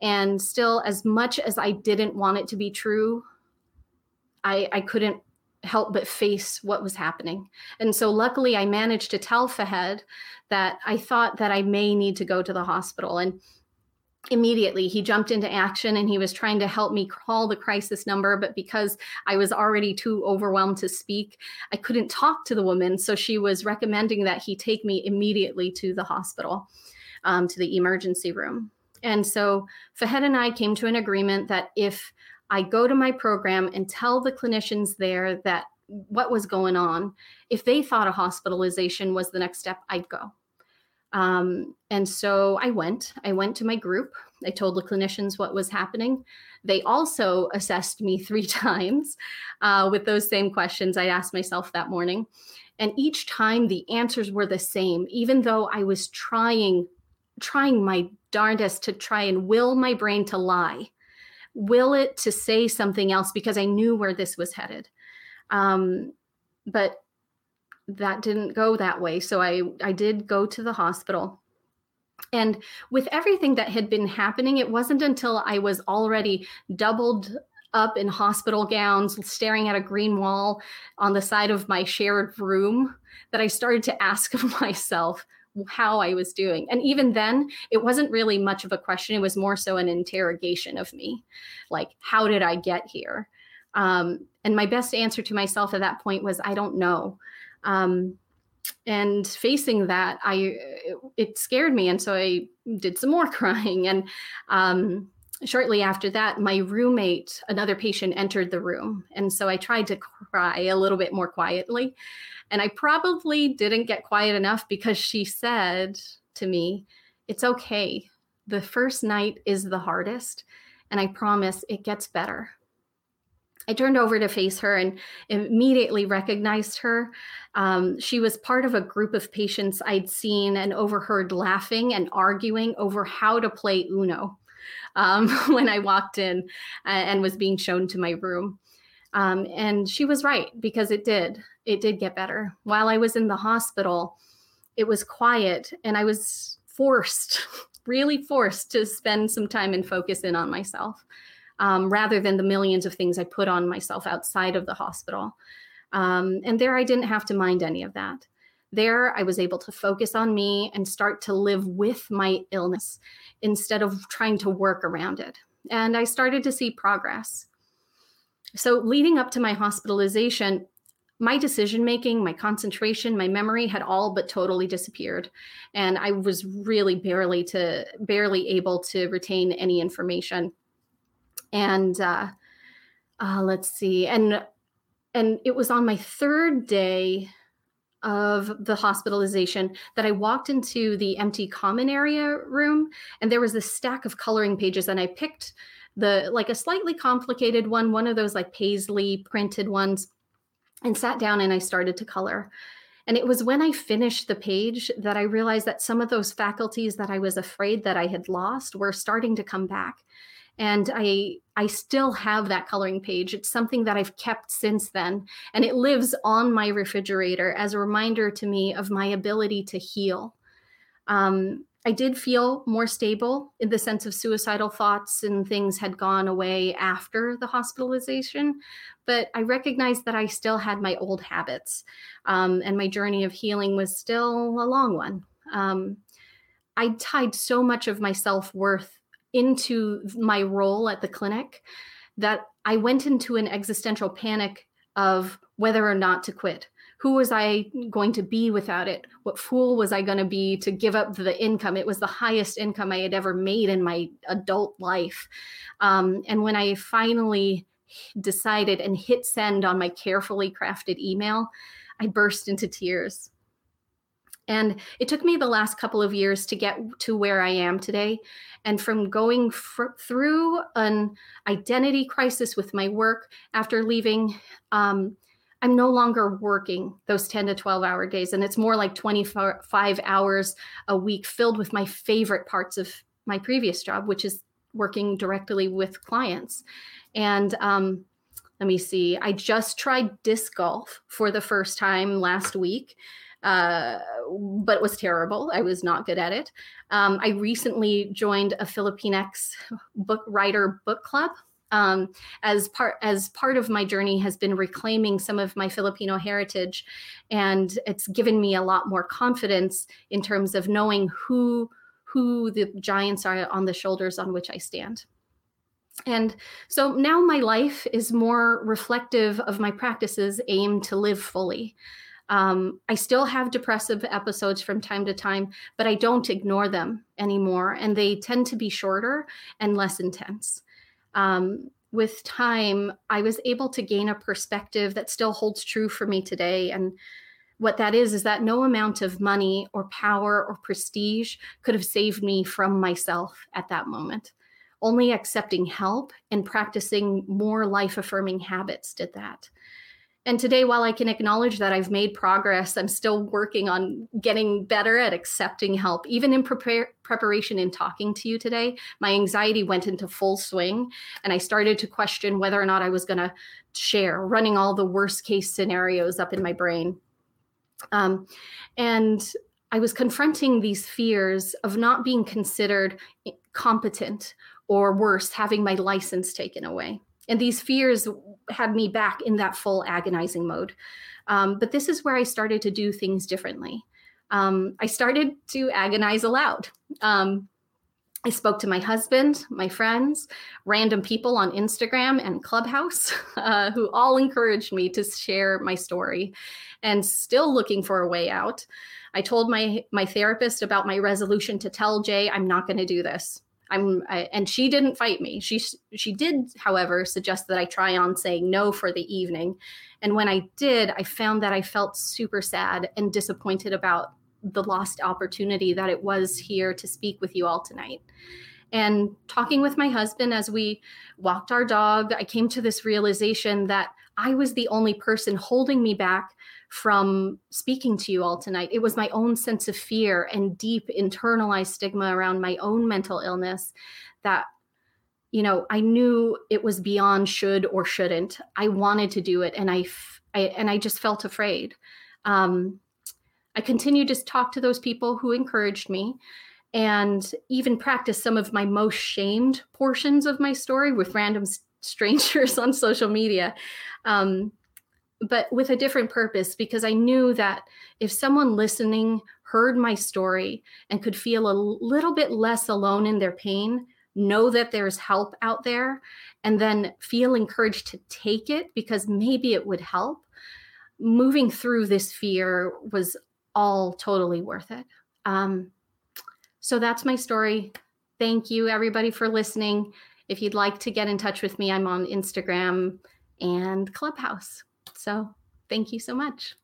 And still, as much as I didn't want it to be true, I, I couldn't help but face what was happening. And so, luckily, I managed to tell Fahed that I thought that I may need to go to the hospital. And immediately. He jumped into action and he was trying to help me call the crisis number but because i was already too overwhelmed to speak i couldn't talk to the woman. So she was recommending that he take me immediately to the hospital um, to the emergency room. And so Fahed and I came to an agreement that if I go to my program and tell the clinicians there that what was going on, if they thought a hospitalization was the next step, I'd go. Um, and so I went. I went to my group. I told the clinicians what was happening. They also assessed me three times uh, with those same questions I asked myself that morning. And each time the answers were the same, even though I was trying, trying my darndest to try and will my brain to lie, will it to say something else because I knew where this was headed. Um, but that didn't go that way. So I, I did go to the hospital. And with everything that had been happening, it wasn't until I was already doubled up in hospital gowns, staring at a green wall on the side of my shared room, that I started to ask of myself, how I was doing. And even then, it wasn't really much of a question. It was more so an interrogation of me like, how did I get here? Um, and my best answer to myself at that point was, I don't know. Um, and facing that, I it scared me, and so I did some more crying. And um, shortly after that, my roommate, another patient, entered the room, and so I tried to cry a little bit more quietly. And I probably didn't get quiet enough because she said to me, It's okay. The first night is the hardest. And I promise it gets better. I turned over to face her and immediately recognized her. Um, she was part of a group of patients I'd seen and overheard laughing and arguing over how to play Uno um, when I walked in and was being shown to my room. Um, and she was right because it did. It did get better. While I was in the hospital, it was quiet and I was forced, really forced to spend some time and focus in on myself um, rather than the millions of things I put on myself outside of the hospital. Um, and there I didn't have to mind any of that. There, I was able to focus on me and start to live with my illness instead of trying to work around it. And I started to see progress. So, leading up to my hospitalization, my decision making, my concentration, my memory had all but totally disappeared, and I was really barely to barely able to retain any information. And uh, uh, let's see, and and it was on my third day of the hospitalization that I walked into the empty common area room, and there was this stack of coloring pages, and I picked the like a slightly complicated one, one of those like paisley printed ones, and sat down and I started to color. And it was when I finished the page that I realized that some of those faculties that I was afraid that I had lost were starting to come back. And I I still have that coloring page. It's something that I've kept since then, and it lives on my refrigerator as a reminder to me of my ability to heal. Um, I did feel more stable in the sense of suicidal thoughts and things had gone away after the hospitalization, but I recognized that I still had my old habits, um, and my journey of healing was still a long one. Um, I tied so much of my self worth into my role at the clinic that I went into an existential panic of whether or not to quit who was I going to be without it? What fool was I going to be to give up the income? It was the highest income I had ever made in my adult life. Um, and when I finally decided and hit send on my carefully crafted email, I burst into tears. And it took me the last couple of years to get to where I am today. And from going fr- through an identity crisis with my work after leaving um, I'm no longer working those 10 to 12 hour days. And it's more like 25 hours a week filled with my favorite parts of my previous job, which is working directly with clients. And um, let me see, I just tried disc golf for the first time last week. Uh, but it was terrible. I was not good at it. Um, I recently joined a Filipinx book writer book club um, as part as part of my journey has been reclaiming some of my Filipino heritage, and it's given me a lot more confidence in terms of knowing who who the giants are on the shoulders on which I stand. And so now my life is more reflective of my practices aimed to live fully. Um, I still have depressive episodes from time to time, but I don't ignore them anymore. And they tend to be shorter and less intense um, with time, I was able to gain a perspective that still holds true for me today. And what that is, is that no amount of money or power or prestige could have saved me from myself at that moment. Only accepting help and practicing more life affirming habits did that. And today, while I can acknowledge that I've made progress, I'm still working on getting better at accepting help. Even in prepare, preparation in talking to you today, my anxiety went into full swing. And I started to question whether or not I was going to share, running all the worst case scenarios up in my brain. Um, and I was confronting these fears of not being considered competent or worse, having my license taken away. And these fears had me back in that full agonizing mode. Um, but this is where I started to do things differently. Um, I started to agonize aloud. Um, I spoke to my husband, my friends, random people on Instagram and Clubhouse uh, who all encouraged me to share my story and still looking for a way out. I told my my therapist about my resolution to tell Jay I'm not going to do this. I'm I, and she didn't fight me. She she did, however, suggest that I try on saying no for the evening. And when I did, I found that I felt super sad and disappointed about the lost opportunity that it was here to speak with you all tonight. And talking with my husband as we walked our dog, I came to this realization that I was the only person holding me back from speaking to you all tonight. It was my own sense of fear and deep internalized stigma around my own mental illness that you know i knew it was beyond should or shouldn't. I wanted to do it and i, I and i just felt afraid. Um, i continued to talk to those people who encouraged me and even practice some of my most shamed portions of my story with random strangers on social media. Um, but with a different purpose because I knew that if someone listening heard my story and could feel a little bit less alone in their pain, know that there's help out there, and then feel encouraged to take it because maybe it would help, moving through this fear was all totally worth it. Um, so that's my story. Thank you, everybody, for listening. If you'd like to get in touch with me, I'm on Instagram and Clubhouse. So thank you so much.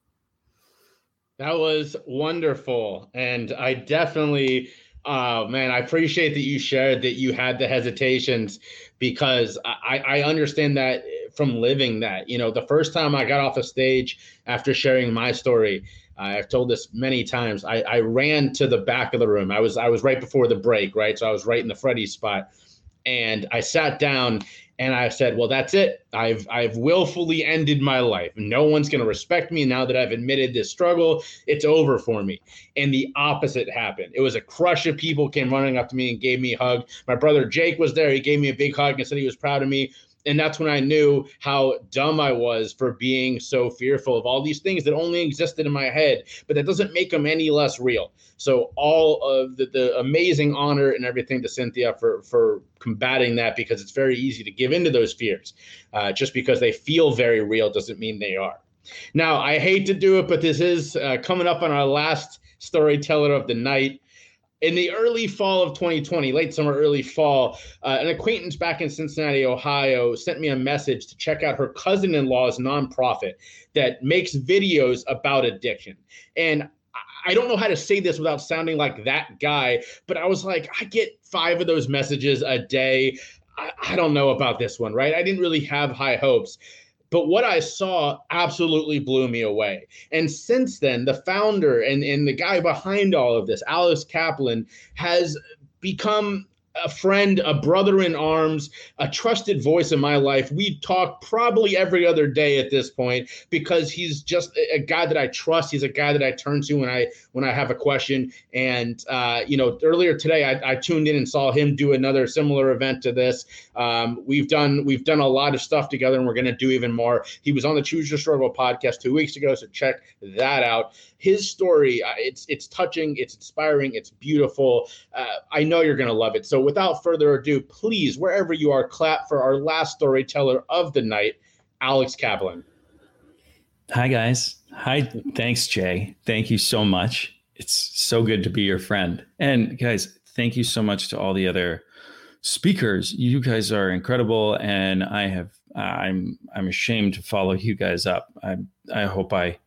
That was wonderful. And I definitely, uh, man, I appreciate that you shared that you had the hesitations because I, I understand that from living that. You know, the first time I got off the stage after sharing my story, I've told this many times. I, I ran to the back of the room. I was I was right before the break, right? So I was right in the Freddie spot And I sat down and I said, "Well, that's it. I've I've willfully ended my life. No one's going to respect me now that I've admitted this struggle. It's over for me." And the opposite happened. It was a crush of people came running up to me and gave me a hug. My brother Jake was there. He gave me a big hug and said he was proud of me and that's when I knew how dumb I was for being so fearful of all these things that only existed in my head, but that doesn't make them any less real. So all of the, the amazing honor and everything to Cynthia for for combating that because it's very easy to give into those fears. Uh, just because they feel very real doesn't mean they are. Now I hate to do it, but this is uh, coming up on our last storyteller of the night in the early fall of 2020, late summer, early fall, uh, an acquaintance back in Cincinnati, Ohio, sent me a message to check out her cousin in law's nonprofit that makes videos about addiction. And I don't know how to say this without sounding like that guy, but I was like, I get five of those messages a day. I, I don't know about this one, right? I didn't really have high hopes. But what I saw absolutely blew me away. And since then, the founder and, and the guy behind all of this, Alex Kaplan, has become a friend, a brother in arms, a trusted voice in my life. We talk probably every other day at this point because he's just a guy that I trust. He's a guy that I turn to when I when I have a question. And uh, you know, earlier today I, I, tuned in and saw him do another similar event to this. Um, we've done we've done a lot of stuff together, and we're going to do even more. He was on the Choose Your Struggle podcast two weeks ago, so check that out his story uh, it's it's touching it's inspiring it's beautiful. Uh, i know you're going to love it. So without further ado please wherever you are clap for our last storyteller of the night alex kaplan. Hi guys. Hi. Thanks jay. Thank you so much. It's so good to be your friend. And guys thank you so much to all the other speakers. You guys are incredible and i have i'm i'm ashamed to follow you guys up. I i hope i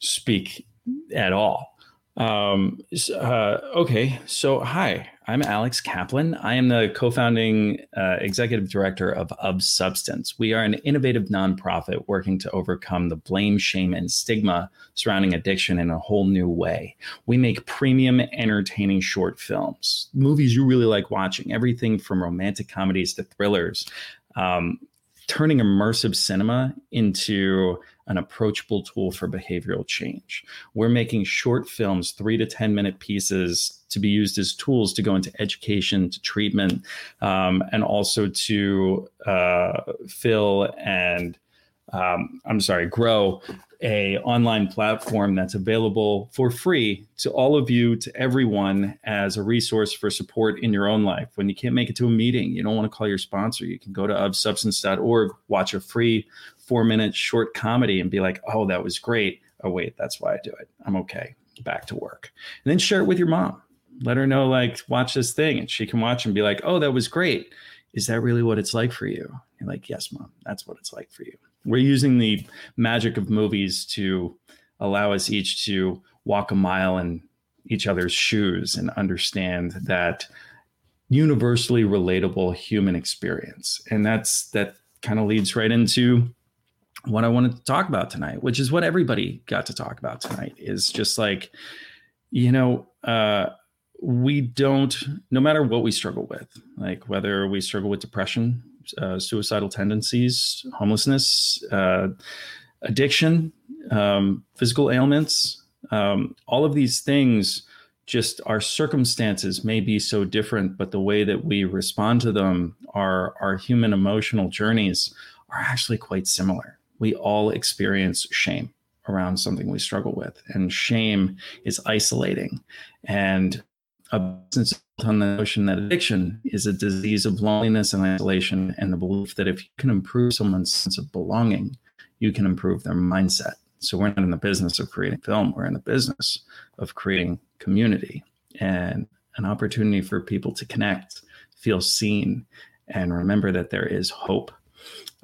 speak at all. Um, uh, okay, so hi, I'm Alex Kaplan. I am the co founding uh, executive director of Of Substance. We are an innovative nonprofit working to overcome the blame, shame, and stigma surrounding addiction in a whole new way. We make premium, entertaining short films, movies you really like watching, everything from romantic comedies to thrillers. Um, turning immersive cinema into an approachable tool for behavioral change. We're making short films, three to 10 minute pieces to be used as tools to go into education, to treatment, um, and also to uh, fill and um, I'm sorry, grow a online platform that's available for free to all of you, to everyone, as a resource for support in your own life. When you can't make it to a meeting, you don't want to call your sponsor, you can go to ofsubstance.org, watch a free four minute short comedy, and be like, "Oh, that was great." Oh, wait, that's why I do it. I'm okay. Back to work, and then share it with your mom. Let her know, like, watch this thing, and she can watch and be like, "Oh, that was great." Is that really what it's like for you? You're like, "Yes, mom, that's what it's like for you." We're using the magic of movies to allow us each to walk a mile in each other's shoes and understand that universally relatable human experience. And that's that kind of leads right into what i wanted to talk about tonight which is what everybody got to talk about tonight is just like you know uh we don't no matter what we struggle with like whether we struggle with depression uh, suicidal tendencies, homelessness, uh, addiction, um, physical ailments. Um, all of these things, just our circumstances may be so different, but the way that we respond to them, our, our human emotional journeys, are actually quite similar. We all experience shame around something we struggle with, and shame is isolating. And a on the notion that addiction is a disease of loneliness and isolation, and the belief that if you can improve someone's sense of belonging, you can improve their mindset. So we're not in the business of creating film, we're in the business of creating community and an opportunity for people to connect, feel seen, and remember that there is hope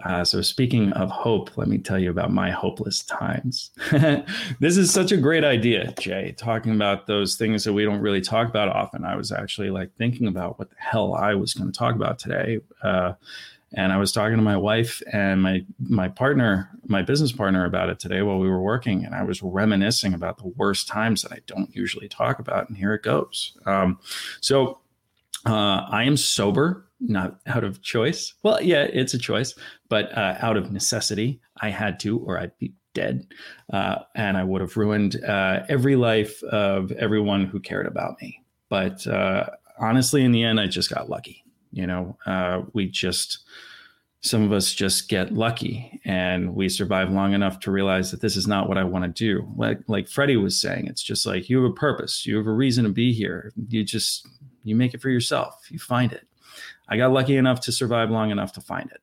uh, so, speaking of hope, let me tell you about my hopeless times. this is such a great idea, Jay, talking about those things that we don't really talk about often. I was actually like thinking about what the hell I was going to talk about today. Uh, and I was talking to my wife and my my partner, my business partner, about it today while we were working, and I was reminiscing about the worst times that I don't usually talk about. And here it goes. Um, so uh, I am sober not out of choice. Well, yeah, it's a choice, but uh, out of necessity, I had to, or I'd be dead, uh, and I would have ruined uh, every life of everyone who cared about me. But uh, honestly, in the end, I just got lucky. You know, uh, we just some of us just get lucky and we survive long enough to realize that this is not what I want to do. Like like Freddie was saying, it's just like you have a purpose, you have a reason to be here. You just you make it for yourself. You find it. I got lucky enough to survive long enough to find it.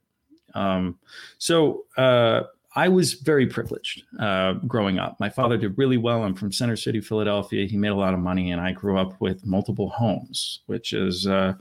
Um, so uh, I was very privileged uh, growing up. My father did really well. I'm from Center City, Philadelphia. He made a lot of money, and I grew up with multiple homes, which is uh,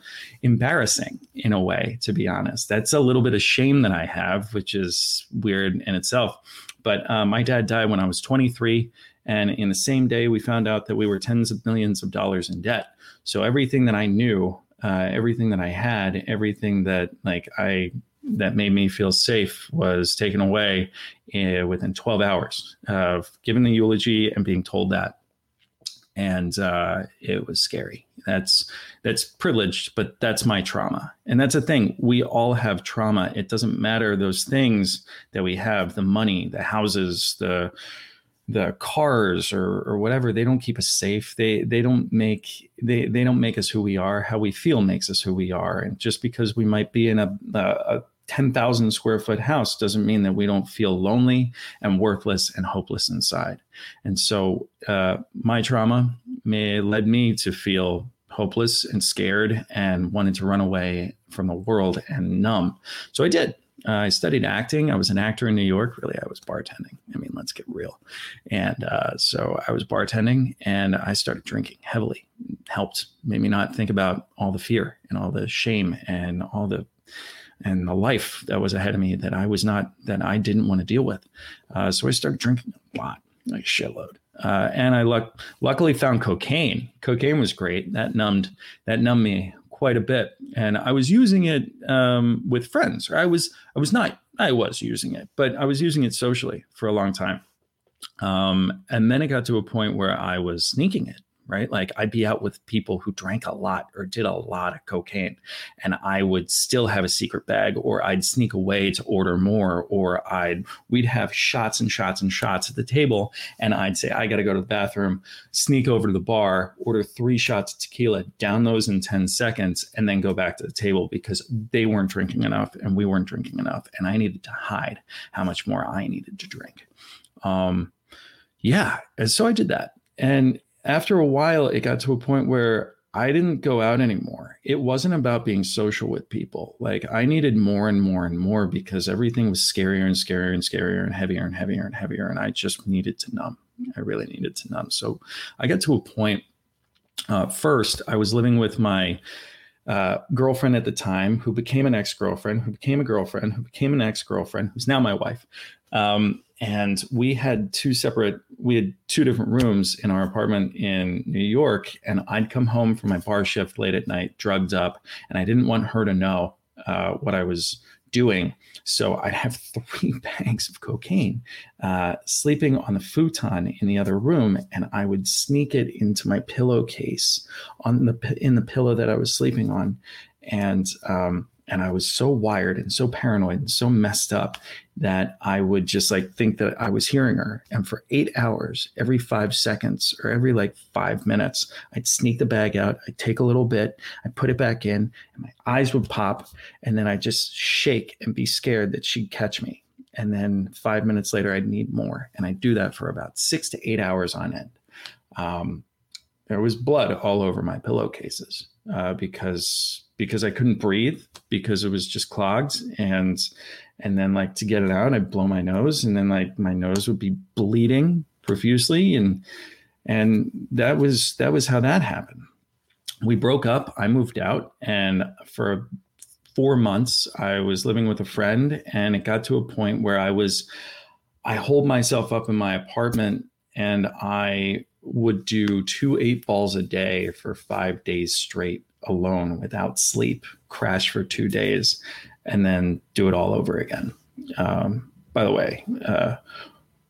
embarrassing in a way, to be honest. That's a little bit of shame that I have, which is weird in itself. But uh, my dad died when I was 23. And in the same day, we found out that we were tens of millions of dollars in debt. So everything that I knew, uh, everything that I had, everything that like I that made me feel safe was taken away uh, within 12 hours of giving the eulogy and being told that. And uh, it was scary. That's that's privileged but that's my trauma. And that's a thing. We all have trauma. It doesn't matter those things that we have the money the houses the the cars or, or whatever they don't keep us safe they they don't make they they don't make us who we are how we feel makes us who we are and just because we might be in a, a 10,000 square foot house doesn't mean that we don't feel lonely and worthless and hopeless inside. And so uh, my trauma may led me to feel hopeless and scared and wanted to run away from the world and numb. So I did. Uh, I studied acting. I was an actor in New York. Really, I was bartending. I mean, let's get real. And uh, so I was bartending and I started drinking heavily. Helped, made me not think about all the fear and all the shame and all the and the life that was ahead of me that I was not that I didn't want to deal with. Uh, so I started drinking a lot, like shitload. Uh, and I luck- luckily found cocaine. Cocaine was great. That numbed that numbed me quite a bit, and I was using it um, with friends. I was I was not I was using it, but I was using it socially for a long time. Um, and then it got to a point where I was sneaking it right? Like I'd be out with people who drank a lot or did a lot of cocaine, and I would still have a secret bag, or I'd sneak away to order more, or I'd we'd have shots and shots and shots at the table, and I'd say I got to go to the bathroom, sneak over to the bar, order three shots of tequila, down those in ten seconds, and then go back to the table because they weren't drinking enough and we weren't drinking enough, and I needed to hide how much more I needed to drink. Um, yeah, and so I did that, and after a while, it got to a point where I didn't go out anymore. It wasn't about being social with people. Like I needed more and more and more because everything was scarier and scarier and scarier and heavier and heavier and heavier. And I just needed to numb. I really needed to numb. So I got to a point. Uh, first, I was living with my uh, girlfriend at the time, who became an ex girlfriend, who became a girlfriend, who became an ex girlfriend, who's now my wife. Um, and we had two separate we had two different rooms in our apartment in new york and i'd come home from my bar shift late at night drugged up and i didn't want her to know uh, what i was doing. So i'd have three bags of cocaine uh, sleeping on the futon in the other room and i would sneak it into my pillowcase on the in the pillow that i was sleeping on. And um, and I was so wired and so paranoid and so messed up that I would just like think that I was hearing her. And for eight hours, every five seconds or every like five minutes, I'd sneak the bag out, I'd take a little bit, I'd put it back in, and my eyes would pop, and then I'd just shake and be scared that she'd catch me. And then five minutes later, I'd need more. And I'd do that for about six to eight hours on end. Um, there was blood all over my pillowcases uh, because because I couldn't breathe because it was just clogged. And and then like to get it out I'd blow my nose and then like my nose would be bleeding profusely. And and that was that was how that happened. We broke up, I moved out and for 4 months I was living with a friend and it got to a point where I was I hold myself up in my apartment and I would do two eight balls a day for 5 days straight alone without sleep, crash for two days, and then do it all over again. Um, by the way, uh,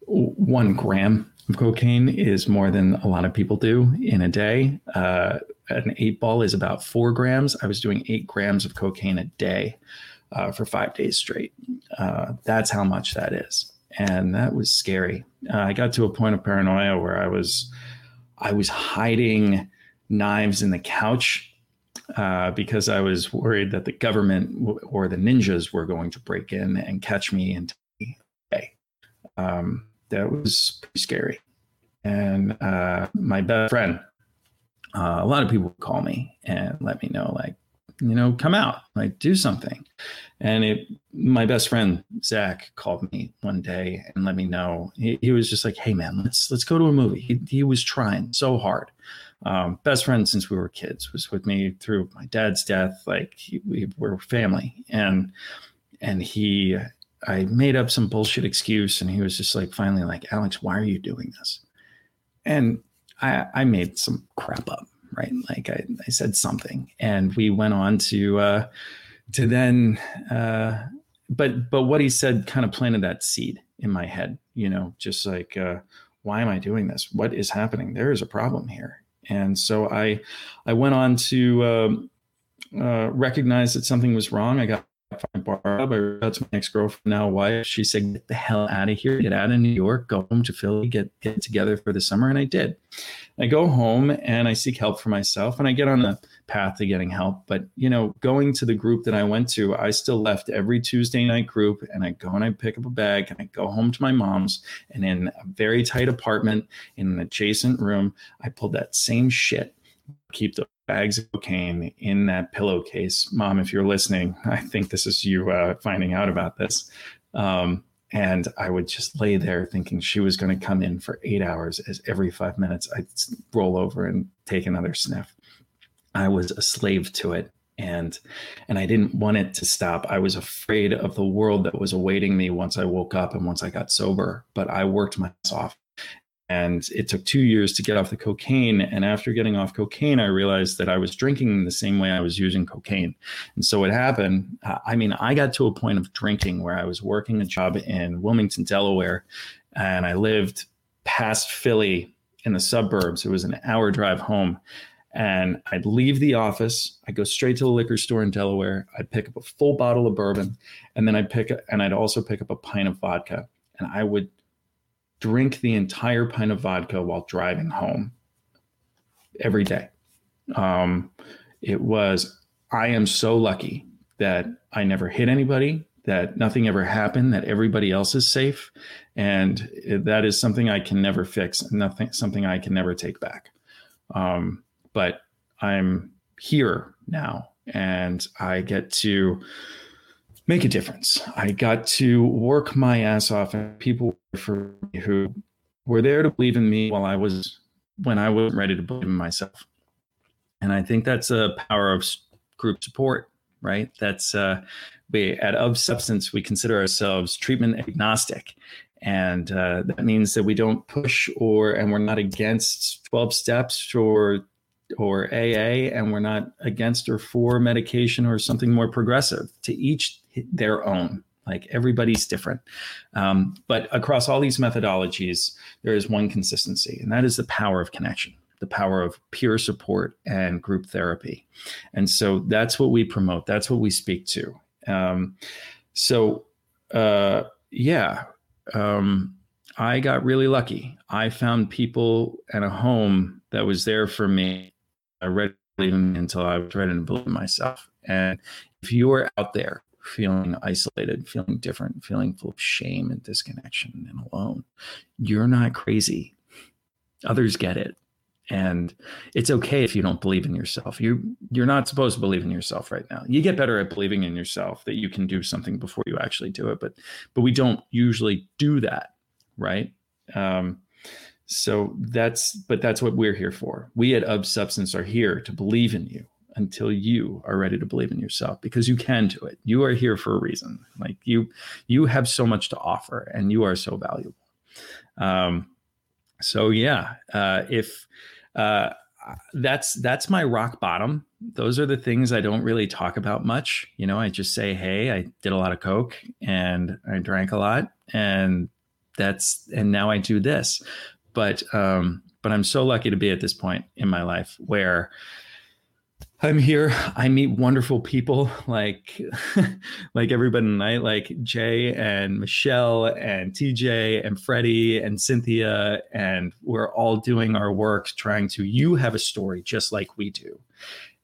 one gram of cocaine is more than a lot of people do in a day. Uh, an eight ball is about four grams. I was doing eight grams of cocaine a day uh, for five days straight. Uh, that's how much that is, and that was scary. Uh, I got to a point of paranoia where I was, I was hiding knives in the couch uh, because I was worried that the government w- or the ninjas were going to break in and catch me and take me Um, that was pretty scary. And uh, my best friend, uh, a lot of people call me and let me know, like, you know, come out, like, do something. And it, my best friend Zach called me one day and let me know. He, he was just like, "Hey, man, let's let's go to a movie." He, he was trying so hard um, best friend since we were kids was with me through my dad's death like we were family. And and he i made up some bullshit excuse and he was just like finally like alex why are you doing this? And i i made some crap up right? Like i, I said something and we went on to uh to then uh but but what he said kind of planted that seed in my head you know just like uh why am i doing this? What is happening? There is a problem here and so I, I went on to um, uh, recognize that something was wrong. I got Barb. I reached out to my ex girlfriend, now wife. She said, "Get the hell out of here! Get out of New York. Go home to Philly. Get get together for the summer." And I did. I go home and I seek help for myself, and I get on the path to getting help. But you know, going to the group that I went to, I still left every Tuesday night group, and I go and I pick up a bag and I go home to my mom's, and in a very tight apartment in an adjacent room, I pulled that same shit. Keep the bags of cocaine in that pillowcase. Mom, if you're listening, I think this is you uh, finding out about this. Um, and I would just lay there thinking she was going to come in for eight hours as every five minutes I'd roll over and take another sniff. I was a slave to it. And and I didn't want it to stop. I was afraid of the world that was awaiting me once I woke up and once I got sober. But I worked my ass off and it took two years to get off the cocaine. And after getting off cocaine, I realized that I was drinking the same way I was using cocaine. And so it happened, uh, I mean, I got to a point of drinking where I was working a job in Wilmington, Delaware, and I lived past Philly in the suburbs. It was an hour drive home. And I'd leave the office, I'd go straight to the liquor store in Delaware, I'd pick up a full bottle of bourbon, and then I'd pick and I'd also pick up a pint of vodka. And I would drink the entire pint of vodka while driving home every day. Um, it was, I am so lucky that I never hit anybody, that nothing ever happened, that everybody else is safe. And that is something I can never fix, nothing, something I can never take back. Um, but I'm here now and I get to make a difference. I got to work my ass off and people for who were there to believe in me while I was when I wasn't ready to believe in myself. And I think that's a power of group support, right? That's uh, we at Of Substance we consider ourselves treatment agnostic, and uh, that means that we don't push or and we're not against twelve steps or or AA, and we're not against or for medication or something more progressive. To each their own. Like everybody's different. Um, but across all these methodologies, there is one consistency, and that is the power of connection, the power of peer support and group therapy. And so that's what we promote, that's what we speak to. Um, so, uh, yeah, um, I got really lucky. I found people and a home that was there for me. I read even until I was ready to believe myself. And if you are out there feeling isolated, feeling different, feeling full of shame and disconnection and alone. You're not crazy. Others get it. And it's okay if you don't believe in yourself. You you're not supposed to believe in yourself right now. You get better at believing in yourself that you can do something before you actually do it. But but we don't usually do that, right? Um, so that's but that's what we're here for. We at Of Substance are here to believe in you until you are ready to believe in yourself because you can do it. You are here for a reason. Like you, you have so much to offer, and you are so valuable. Um, so yeah, uh, if uh, that's that's my rock bottom. Those are the things I don't really talk about much. You know, I just say, hey, I did a lot of coke and I drank a lot, and that's and now I do this. But um, but I'm so lucky to be at this point in my life where I'm here. I meet wonderful people like like everybody tonight, like Jay and Michelle and TJ and Freddie and Cynthia, and we're all doing our work trying to. You have a story just like we do,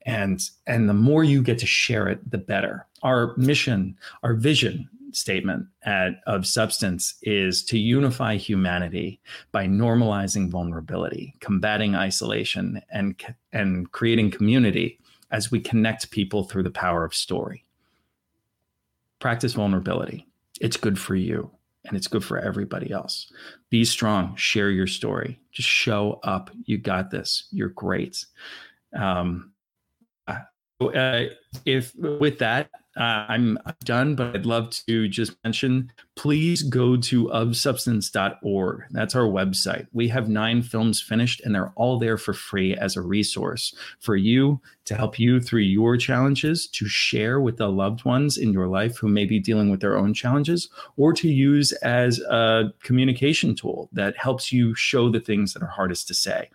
and and the more you get to share it, the better. Our mission, our vision statement at, of substance is to unify humanity by normalizing vulnerability, combating isolation, and and creating community as we connect people through the power of story. Practice vulnerability. It's good for you and it's good for everybody else. Be strong, share your story, just show up. You got this. You're great. Um, uh, if with that, uh, I'm done, but I'd love to just mention please go to ofsubstance.org. That's our website. We have nine films finished, and they're all there for free as a resource for you to help you through your challenges, to share with the loved ones in your life who may be dealing with their own challenges, or to use as a communication tool that helps you show the things that are hardest to say.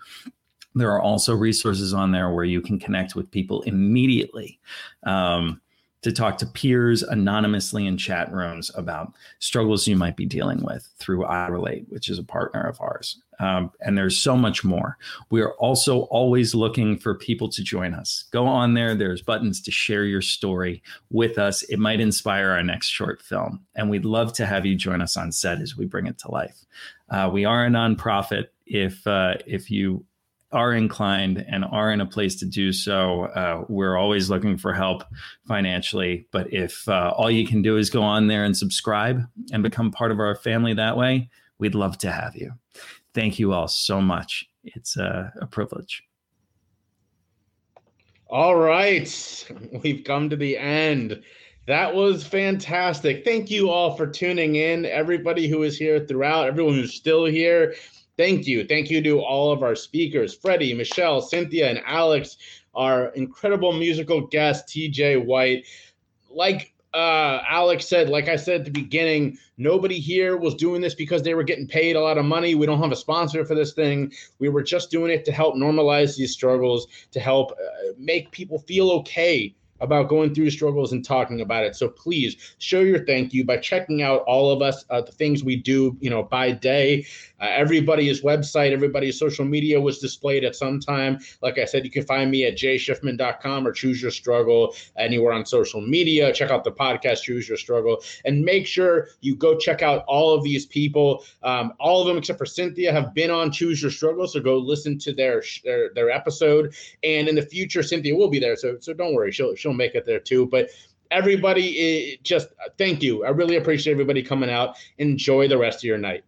There are also resources on there where you can connect with people immediately. Um, to talk to peers anonymously in chat rooms about struggles you might be dealing with through iRelate, which is a partner of ours. Um, and there's so much more. We are also always looking for people to join us. Go on there, there's buttons to share your story with us. It might inspire our next short film. And we'd love to have you join us on set as we bring it to life. Uh, we are a nonprofit. If uh, if you are inclined and are in a place to do so, uh, we're always looking for help financially. But if uh, all you can do is go on there and subscribe and become part of our family that way, we'd love to have you. Thank you all so much. It's uh, a privilege. All right. We've come to the end. That was fantastic. Thank you all for tuning in. Everybody who is here throughout, everyone who's still here. Thank you. Thank you to all of our speakers Freddie, Michelle, Cynthia, and Alex, our incredible musical guest, TJ White. Like uh, Alex said, like I said at the beginning, nobody here was doing this because they were getting paid a lot of money. We don't have a sponsor for this thing. We were just doing it to help normalize these struggles, to help uh, make people feel okay about going through struggles and talking about it. So please show your thank you by checking out all of us, uh, the things we do, you know, by day. Uh, everybody's website, everybody's social media was displayed at some time. Like I said, you can find me at jschiffman.com or choose your struggle anywhere on social media. Check out the podcast, Choose Your Struggle, and make sure you go check out all of these people. Um, all of them, except for Cynthia, have been on Choose Your Struggle. So go listen to their their, their episode. And in the future, Cynthia will be there. So so don't worry, she'll she'll make it there too. But everybody, eh, just thank you. I really appreciate everybody coming out. Enjoy the rest of your night.